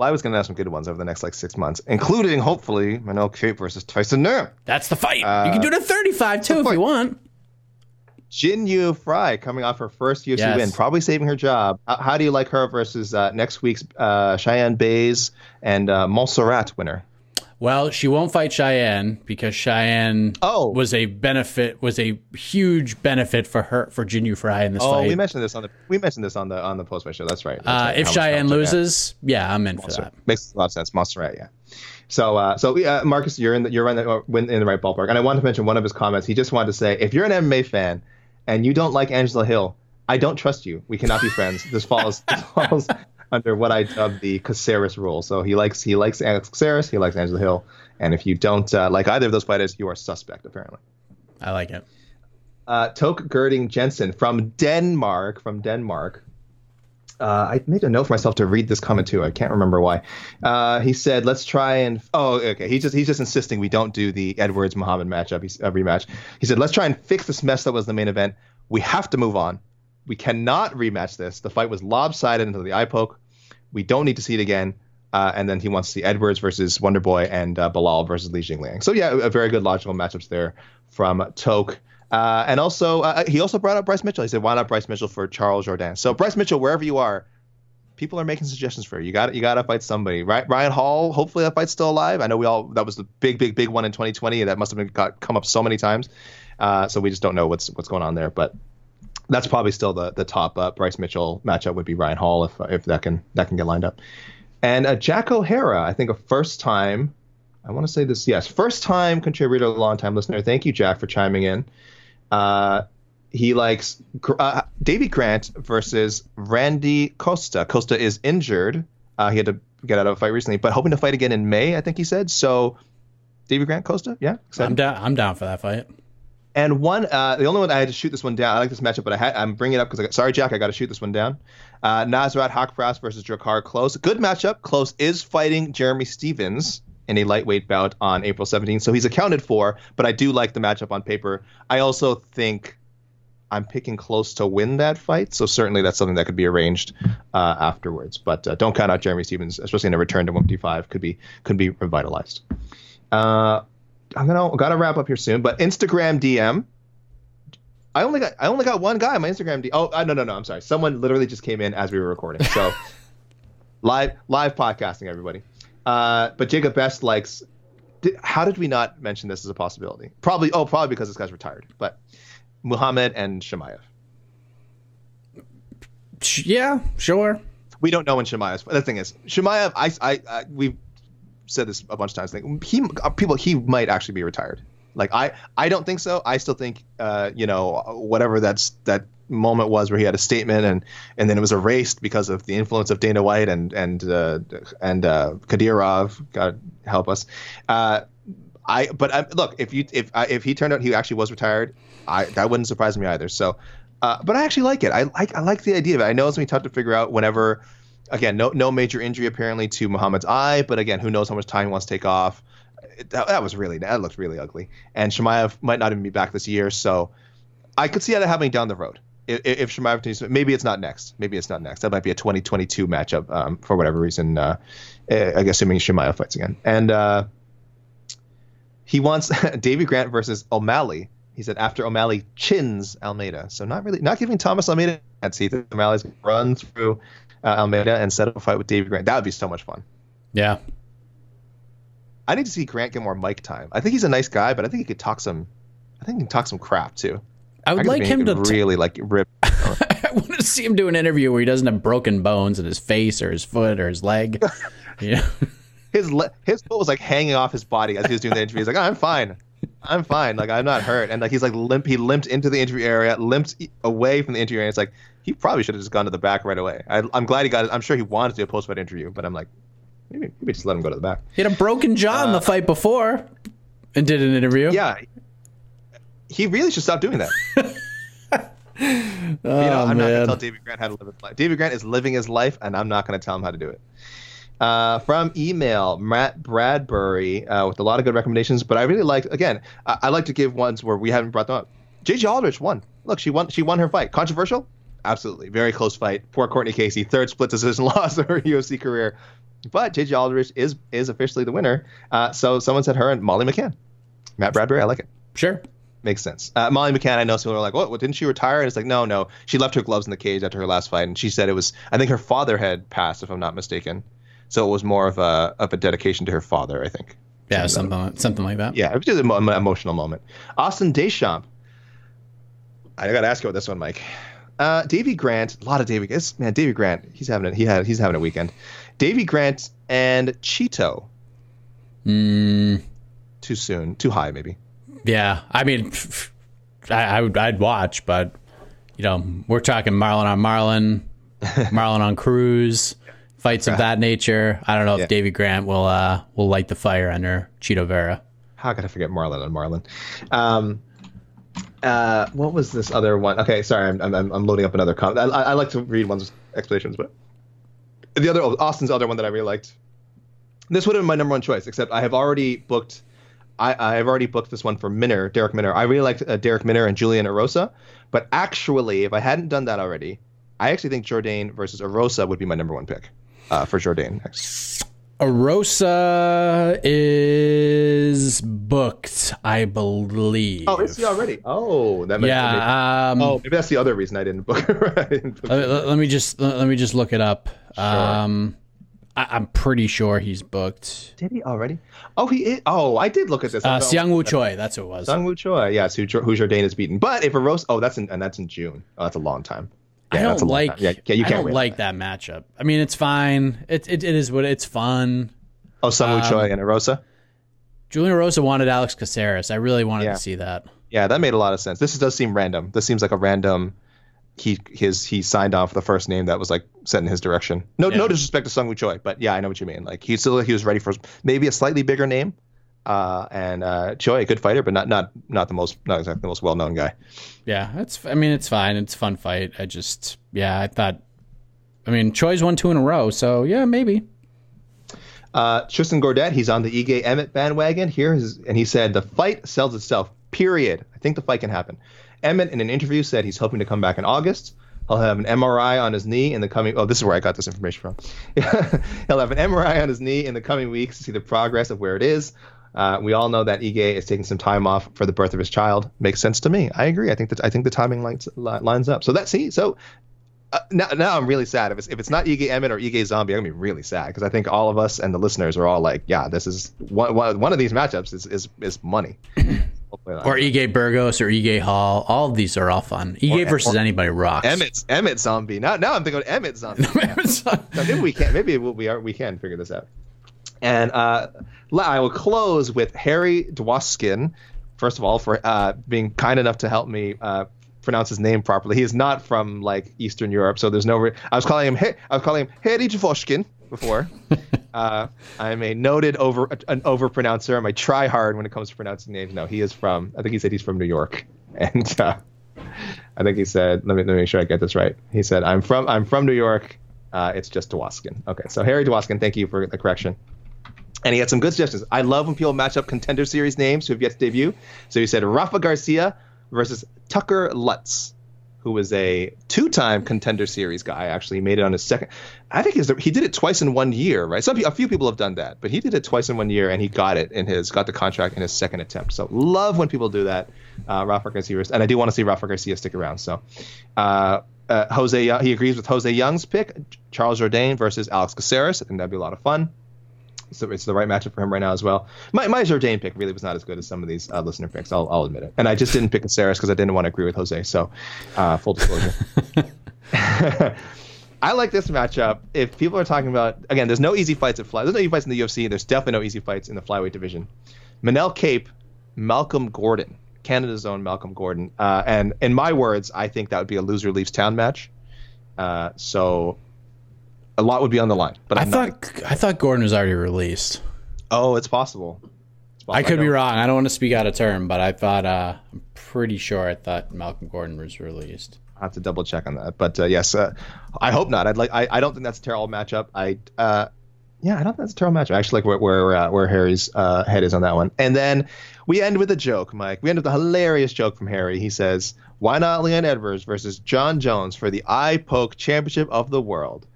I was going to have some good ones over the next like six months, including hopefully Manel Kape versus Tyson Nam. That's the fight. you can do it at 35 too if you want. Jinh Yu Frey coming off her first UFC Yes. win, probably saving her job. How, how do you like her versus uh, next week's uh, Cheyenne Buys and uh, Montserrat winner? Well, she won't fight Cheyenne because Cheyenne Oh. was a benefit was a huge benefit for her for Jinh Yu Frey in this Oh, fight. we mentioned this on the we mentioned this on the on the post fight show. That's right. That's uh, right. if Cheyenne loses, yeah, I'm in for that. makes a lot of sense. Montserrat, yeah. So, uh, so uh, Marcus, you're in the, you're in the, uh, in the right ballpark. And I wanted to mention one of his comments. He just wanted to say, if you're an MMA fan and you don't like Angela Hill, I don't trust you. We cannot be friends. This falls this falls under what I dub the Caceres rule. So he likes he likes Alex Caceres, he likes Angela Hill, and if you don't uh, like either of those fighters, you are suspect apparently. I like it. Uh, Toke Girding Jensen from Denmark, from Denmark. uh, I made a note for myself to read this comment too. I can't remember why. Uh, he said, "Let's try and oh, okay." He's just he's just insisting we don't do the Edwards Muhammad matchup. He's a rematch. He said, "Let's try and fix this mess that was the main event. We have to move on. We cannot rematch this. The fight was lopsided into the eye poke. We don't need to see it again." Uh, and then he wants to see Edwards versus Wonder Boy and uh, Belal versus Li Jingliang. So yeah, a very good logical matchups there from Toke. Uh, and also, uh, he also brought up Bryce Mitchell. He said, "Why not Bryce Mitchell for Charles Jourdain?" So Bryce Mitchell, wherever you are, people are making suggestions for you. You got you got to fight somebody, right? Ryan Hall. Hopefully that fight's still alive. I know we all that was the big, big, big one in 2020. That must have been got come up so many times. Uh, so we just don't know what's what's going on there. But that's probably still the the top uh, Bryce Mitchell matchup would be Ryan Hall if if that can that can get lined up. And uh, Jack O'Hara, I think a first time. I want to say this. Yes, first time contributor, long time listener. Thank you, Jack, for chiming in. Uh, he likes uh, Davey Grant versus Randy Costa. Costa is injured. Uh, he had to get out of a fight recently, but hoping to fight again in May, I think he said. So, Davey Grant Costa, yeah, excited. I'm down. I'm down for that fight. And one, uh, the only one I had to shoot this one down. I like this matchup, but I am bringing it up because I got sorry, Jack, I got to shoot this one down. Uh, Nasrat Haqparast versus Drakkar Klose. Good matchup. Klose is fighting Jeremy Stephens in a lightweight bout on April 17th. So he's accounted for, but I do like the matchup on paper. I also think I'm picking Klose to win that fight. So certainly that's something that could be arranged uh, afterwards. But uh, don't count out Jeremy Stephens, especially in a return to 155 could be could be revitalized. Uh, I'm gonna gotta wrap up here soon, but Instagram DM. I only got I only got one guy on my Instagram DM. Oh uh, no no no I'm sorry. Someone literally just came in as we were recording. So live live podcasting everybody. Uh, but Jacob Best likes. Did, how did we not mention this as a possibility? Probably. Oh, probably because this guy's retired. But Muhammad and Chimaev. Yeah, sure. We don't know when Chimaev. The thing is, Chimaev. I, I, I we've said this a bunch of times. Think he uh, people he might actually be retired. Like I, I don't think so. I still think, uh, you know, whatever that's that moment was where he had a statement and and then it was erased because of the influence of Dana White and and uh, and uh, Kadyrov. God help us. Uh, I but I, look if you if uh, if he turned out he actually was retired, I that wouldn't surprise me either. So, uh, but I actually like it. I like I like the idea of it. I know it's gonna be tough to figure out whenever. Again, no no major injury apparently to Muhammad's eye, but again, who knows how much time he wants to take off. That, that was really that looked really ugly, and Chimaev might not even be back this year, so I could see that happening down the road if, if Chimaev maybe it's not next. Maybe it's not next. That might be a 2022 matchup um, for whatever reason. Uh, eh, I guess assuming Chimaev fights again. And uh, he wants Davey Grant versus O'Malley. He said after O'Malley chins Almeida. So not really not giving Thomas Almeida a chance. He O'Malley's run through uh, Almeida and set up a fight with Davey Grant. That would be so much fun. Yeah. I need to see Grant get more mic time. I think he's a nice guy, but I think he could talk some. I think he can talk some crap too. I would I like him to really t- like rip. I want to see him do an interview where he doesn't have broken bones in his face or his foot or his leg. yeah. His le- his foot was like hanging off his body as he was doing the interview. He's like, oh, "I'm fine, I'm fine. Like I'm not hurt." And like he's like limp. He limped into the interview area, limped away from the interview area. It's like he probably should have just gone to the back right away. I, am glad he got it. I'm sure he wanted to do a post fight interview, but I'm like, maybe, maybe just let him go to the back. He had a broken jaw uh, in the uh, fight before and did an interview. Yeah, he really should stop doing that. oh, you know, I'm man. not gonna tell David Grant how to live his life. David Grant is living his life, and I'm not gonna tell him how to do it. Uh, from email, Matt Bradbury uh, with a lot of good recommendations, but I really like again. I, I, like to give ones where we haven't brought them up. JJ Aldrich won. Look, she won. She won her fight. Controversial? Absolutely. Very close fight. Poor Courtney Casey, third split decision loss of her UFC career. But JJ Aldrich is is officially the winner. Uh, so someone said her and Molly McCann. Matt Bradbury, I like it. Sure makes sense. Uh, Molly McCann, I know some people are like, what, what, didn't she retire? And it's like, no, no. She left her gloves in the cage after her last fight. And she said it was, I think her father had passed, if I'm not mistaken. So it was more of a, of a dedication to her father, I think. Yeah, something, like, something like that. Yeah, it was just an emotional moment. Austin Deschamps. I got to ask you about this one, Mike. Uh, Davey Grant, a lot of Davey. Man, Davey Grant, he's having it. He had, he's having a weekend. Davey Grant and Chito. Mm. Too soon, too high, maybe. Yeah, I mean, I, I would I'd watch, but you know, we're talking Marlon on Marlon, Marlon on Cruz, fights of that nature. I don't know if yeah. Davey Grant will uh will light the fire under Chito Vera. How could I forget Marlon on Marlon? Um, uh, what was this other one? Okay, sorry, I'm, I'm, I'm loading up another comment. I, I, like to read ones explanations, but the other Austin's other one that I really liked. This would have been my number one choice, except I have already booked. I, have already booked this one for Minner, Darrick Minner. I really liked uh, Darrick Minner and Julian Erosa, but actually, if I hadn't done that already, I actually think Jourdain versus Erosa would be my number one pick uh, for Jourdain next. Erosa is booked, I believe. Oh, is he already? Oh, that makes yeah. Maybe, um, oh, maybe that's the other reason I didn't book. I didn't book let, let- let me just let me just look it up. Um, I, I'm pretty sure he's booked. Did he already? Oh, he is. Oh, I did look at this. Uh, Seung Woo Choi, that's who it was. Seung Woo Choi. Yes, who, who Jourdain has beaten. But if Erosa, oh, that's in and that's in June. Oh, that's a long time. I Yeah, a don't like. Yeah, yeah, you can't don't like that matchup. I mean, it's fine. It it, it is what it's fun. Oh, Seung Woo um, Choi and Erosa. Julian Erosa wanted Alex Caceres. I really wanted Yeah. to see that. Yeah, that made a lot of sense. This does seem random. This seems like a random. He his he signed on for the first name that was like sent in his direction. No Yeah. no disrespect to Seung Woo Choi, but yeah, I know what you mean. Like he still he was ready for maybe a slightly bigger name. Uh, and uh, Choi, a good fighter, but not not not the most not exactly the most well known guy. Yeah, it's. I mean, it's fine. It's a fun fight. I just, yeah, I thought. I mean, Choi's won two in a row, so yeah, maybe. Uh, Tristan Gordet, he's on the Ige Emmett bandwagon here, is- and he said the fight sells itself. Period. I think the fight can happen. Emmett, in an interview, said he's hoping to come back in August. He'll have an MRI on his knee in the coming. Oh, this is where I got this information from. He'll have an MRI on his knee in the coming weeks to see the progress of where it is. Uh, we all know that Ige is taking some time off for the birth of his child. Makes sense to me. I agree. I think that I think the timing lines lines up. So that see so uh, now, now I'm really sad. If it's if it's not Ige Emmett or Ige Zombie, I'm gonna be really sad because I think all of us and the listeners are all like, yeah, this is one one, one of these matchups is is, is money. Or Ige Burgos or Ige Hall. All of these are all fun. Ige Or- versus or anybody rocks. Emmett's Emmett Zombie. Now now I'm thinking of Emmett Zombie. Now, maybe we can maybe we are we can figure this out. And uh, I will close with Harry Dwoskin. First of all, for uh, being kind enough to help me uh, pronounce his name properly. He is not from like Eastern Europe, so there's no. Re- I was calling him. Hey, I was calling him Harry Dwoskin before. uh, I'm a noted over an overpronouncer. I'm a try hard when it comes to pronouncing names. No, he is from. I think he said he's from New York, and uh, I think he said. Let me let me make sure I get this right. He said, "I'm from I'm from New York. Uh, it's just Dwoskin." Okay, so Harry Dwoskin, thank you for the correction. And he had some good suggestions. I love when people match up contender series names who have yet to debut. So he said Rafa Garcia versus Tucker Lutz, who was a two-time contender series guy. Actually, he made it on his second. I think he's, he did it twice in one year, right? Some a few people have done that, but he did it twice in one year, and he got it in his got the contract in his second attempt. So love when people do that. Uh, Rafa Garcia, and I do want to see Rafa Garcia stick around. So. Uh, uh, Jose, he agrees with Jose Young's pick, Charles Jourdain versus Alex Caceres. I think that'd be a lot of fun. So it's the right matchup for him right now as well. My my Jourdain pick really was not as good as some of these uh, listener picks. I'll, I'll admit it. And I just didn't pick Caceres because I didn't want to agree with Jose. So uh, full disclosure. I like this matchup. If people are talking about again, there's no easy fights at fly. There's no easy fights in the UFC. There's definitely no easy fights in the flyweight division. Manel Kape, Malcolm Gordon, Canada's own Malcolm Gordon. Uh, and in my words, I think that would be a loser leaves town match. Uh, so a lot would be on the line. But I I'm not- thought I thought Gordon was already released. Oh, it's possible. It's possible. I could be wrong. I don't want to speak out of turn, but I thought uh, I'm pretty sure I thought Malcolm Gordon was released. I have to double check on that. But uh, yes, uh, I hope not. I'd like. I, I don't think that's a terrible matchup. I uh, yeah, I don't think that's a terrible matchup. I actually like where where where Harry's uh, head is on that one. And then we end with a joke, Mike. We end with a hilarious joke from Harry. He says, "Why not Leon Edwards versus Jon Jones for the Eye Poke Championship of the World?"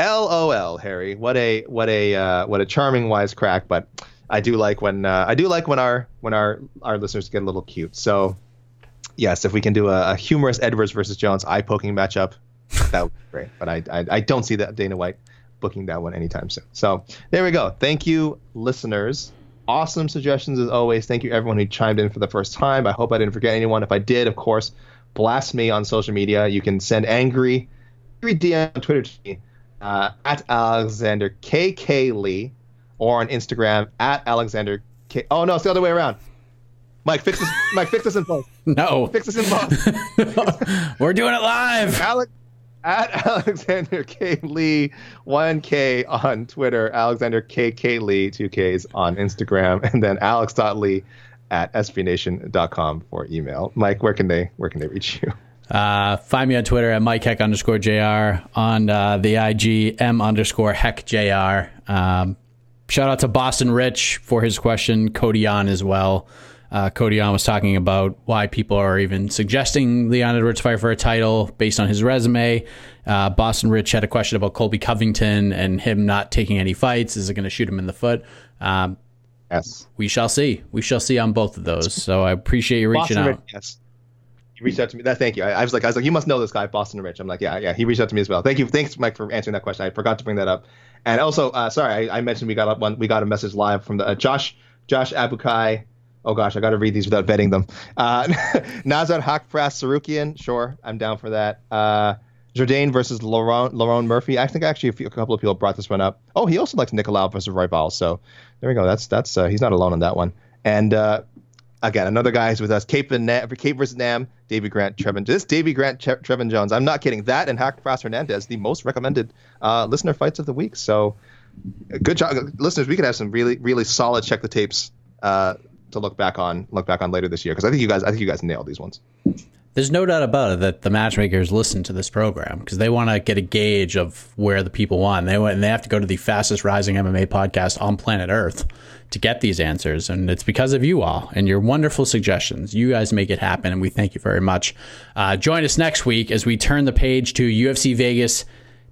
LOL, Harry. What a what a uh, what a charming wisecrack. But I do like when uh, I do like when our when our our listeners get a little cute. So yes, if we can do a, a humorous Edwards versus Jones eye poking matchup, that would be great. But I, I I don't see that Dana White booking that one anytime soon. So there we go. Thank you, listeners. Awesome suggestions as always. Thank you everyone who chimed in for the first time. I hope I didn't forget anyone. If I did, of course, blast me on social media. You can send angry, angry DM on Twitter to me uh, at Alexander KK Lee or on Instagram at Alexander K. Oh no, it's the other way around. Mike, fix this. Mike, fix this in post. No, Fix this in post. we're doing it live. Alex at Alexander K Lee, one K on Twitter, Alexander K K Lee, two Ks on Instagram, and then alex.lee at sbnation.com for email. Mike, where can they where can they reach you? Uh, find me on Twitter at Mike Heck underscore JR, on uh, the IG M underscore Heck JR. Um, shout out to Boston Rich for his question, Cody on as well. Uh, Cody on was talking about why people are even suggesting Leon Edwards fight for a title based on his resume. Uh, Boston Rich had a question about Colby Covington and him not taking any fights. Is it going to shoot him in the foot? Um, yes. We shall see. We shall see on both of those. So I appreciate you reaching Boston out. Rich, yes reached out to me. That thank you. I, I, was like, I was like, you must know this guy, Boston Rich. I'm like, yeah, yeah. He reached out to me as well. Thank you, thanks, Mike, for answering that question. I forgot to bring that up. And also, uh, sorry, I, I, mentioned we got up one. We got a message live from the uh, Josh Josh Abukai. Oh gosh, I got to read these without vetting them. Uh, Nasrat Haqparast Tsarukyan. Sure, I'm down for that. Uh, versus Lauren, Lauren Murphy. I think actually a, few, a, couple of people brought this one up. Oh, he also likes Nicolau versus Royval. So there we go. That's that's uh, he's not alone on that one. And uh, again, another guy who's with us, Kape, and Nam, Kape versus Nam, Davey Grant, Trevin. This Davey Grant, Tre- Trevin Jones. I'm not kidding. That and Haqparast Hernandez, the most recommended uh, listener fights of the week. So good job, listeners. We could have some really, really solid check the tapes uh, to look back on, look back on later this year because I think you guys, I think you guys nailed these ones. There's no doubt about it that the matchmakers listen to this program because they want to get a gauge of where the people want. They and they have to go to the fastest rising MMA podcast on planet Earth to get these answers. And it's because of you all and your wonderful suggestions. You guys make it happen, and we thank you very much. Uh, join us next week as we turn the page to UFC Vegas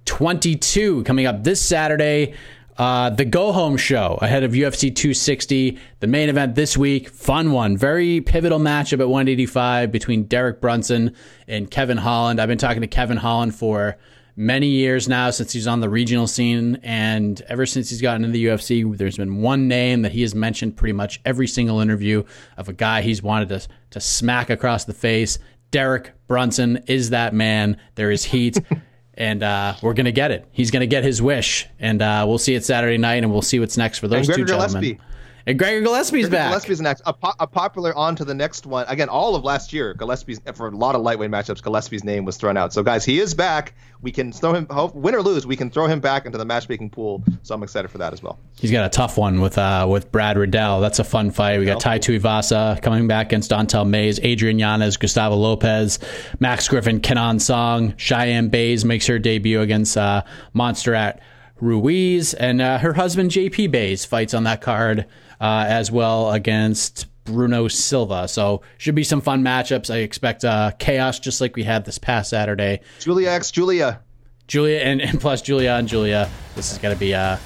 22 coming up this Saturday. Uh, the go home show ahead of UFC 260, the main event this week. Fun one. Very pivotal matchup at 185 between Derek Brunson and Kevin Holland. I've been talking to Kevin Holland for many years now since he's on the regional scene. And ever since he's gotten into the UFC, there's been one name that he has mentioned pretty much every single interview of a guy he's wanted to, to smack across the face. Derek Brunson is that man. There is heat. and uh, we're gonna get it. He's gonna get his wish, and uh, we'll see it Saturday night, and we'll see what's next for those two gentlemen. Gillespie. And Gregor Gillespie's Gregor back. Gillespie's next. A, po- a, popular on to the next one. Again, all of last year, Gillespie's for a lot of lightweight matchups, Gillespie's name was thrown out. So guys, he is back. We can throw him, win or lose, we can throw him back into the matchmaking pool. So I'm excited for that as well. He's got a tough one with uh, with Brad Riddell. That's a fun fight. We got Tai Tuivasa coming back against Don'Tale Mayes, Adrian Yanez, Gustavo Lopez, Max Griffin, Kenan Song, Cheyenne Buys makes her debut against uh, Montserrat Ruiz, and uh, her husband JP Buys fights on that card uh, as well against Bruno Silva. So should be some fun matchups. I expect uh, chaos just like we had this past Saturday. Julia X Julia. Julia and, and plus Julia and Julia. This is going to be uh,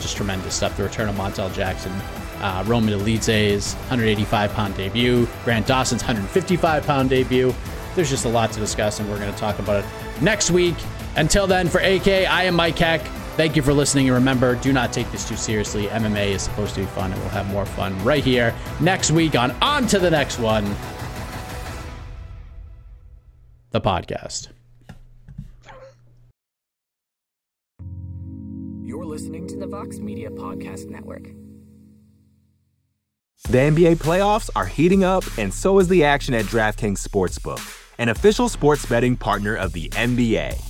just tremendous stuff. The return of Montel Jackson. Uh, Roman Dolidze's 185 pound debut, Grant Dawson's 155 pound debut. There's just a lot to discuss, and we're going to talk about it next week. Until then, for AK, I am Mike Heck. Thank you for listening. And remember, do not take this too seriously. MMA is supposed to be fun, and we'll have more fun right here next week on On to the Next One, the podcast. You're listening to the Vox Media Podcast Network. The NBA playoffs are heating up, and so is the action at DraftKings Sportsbook, an official sports betting partner of the NBA.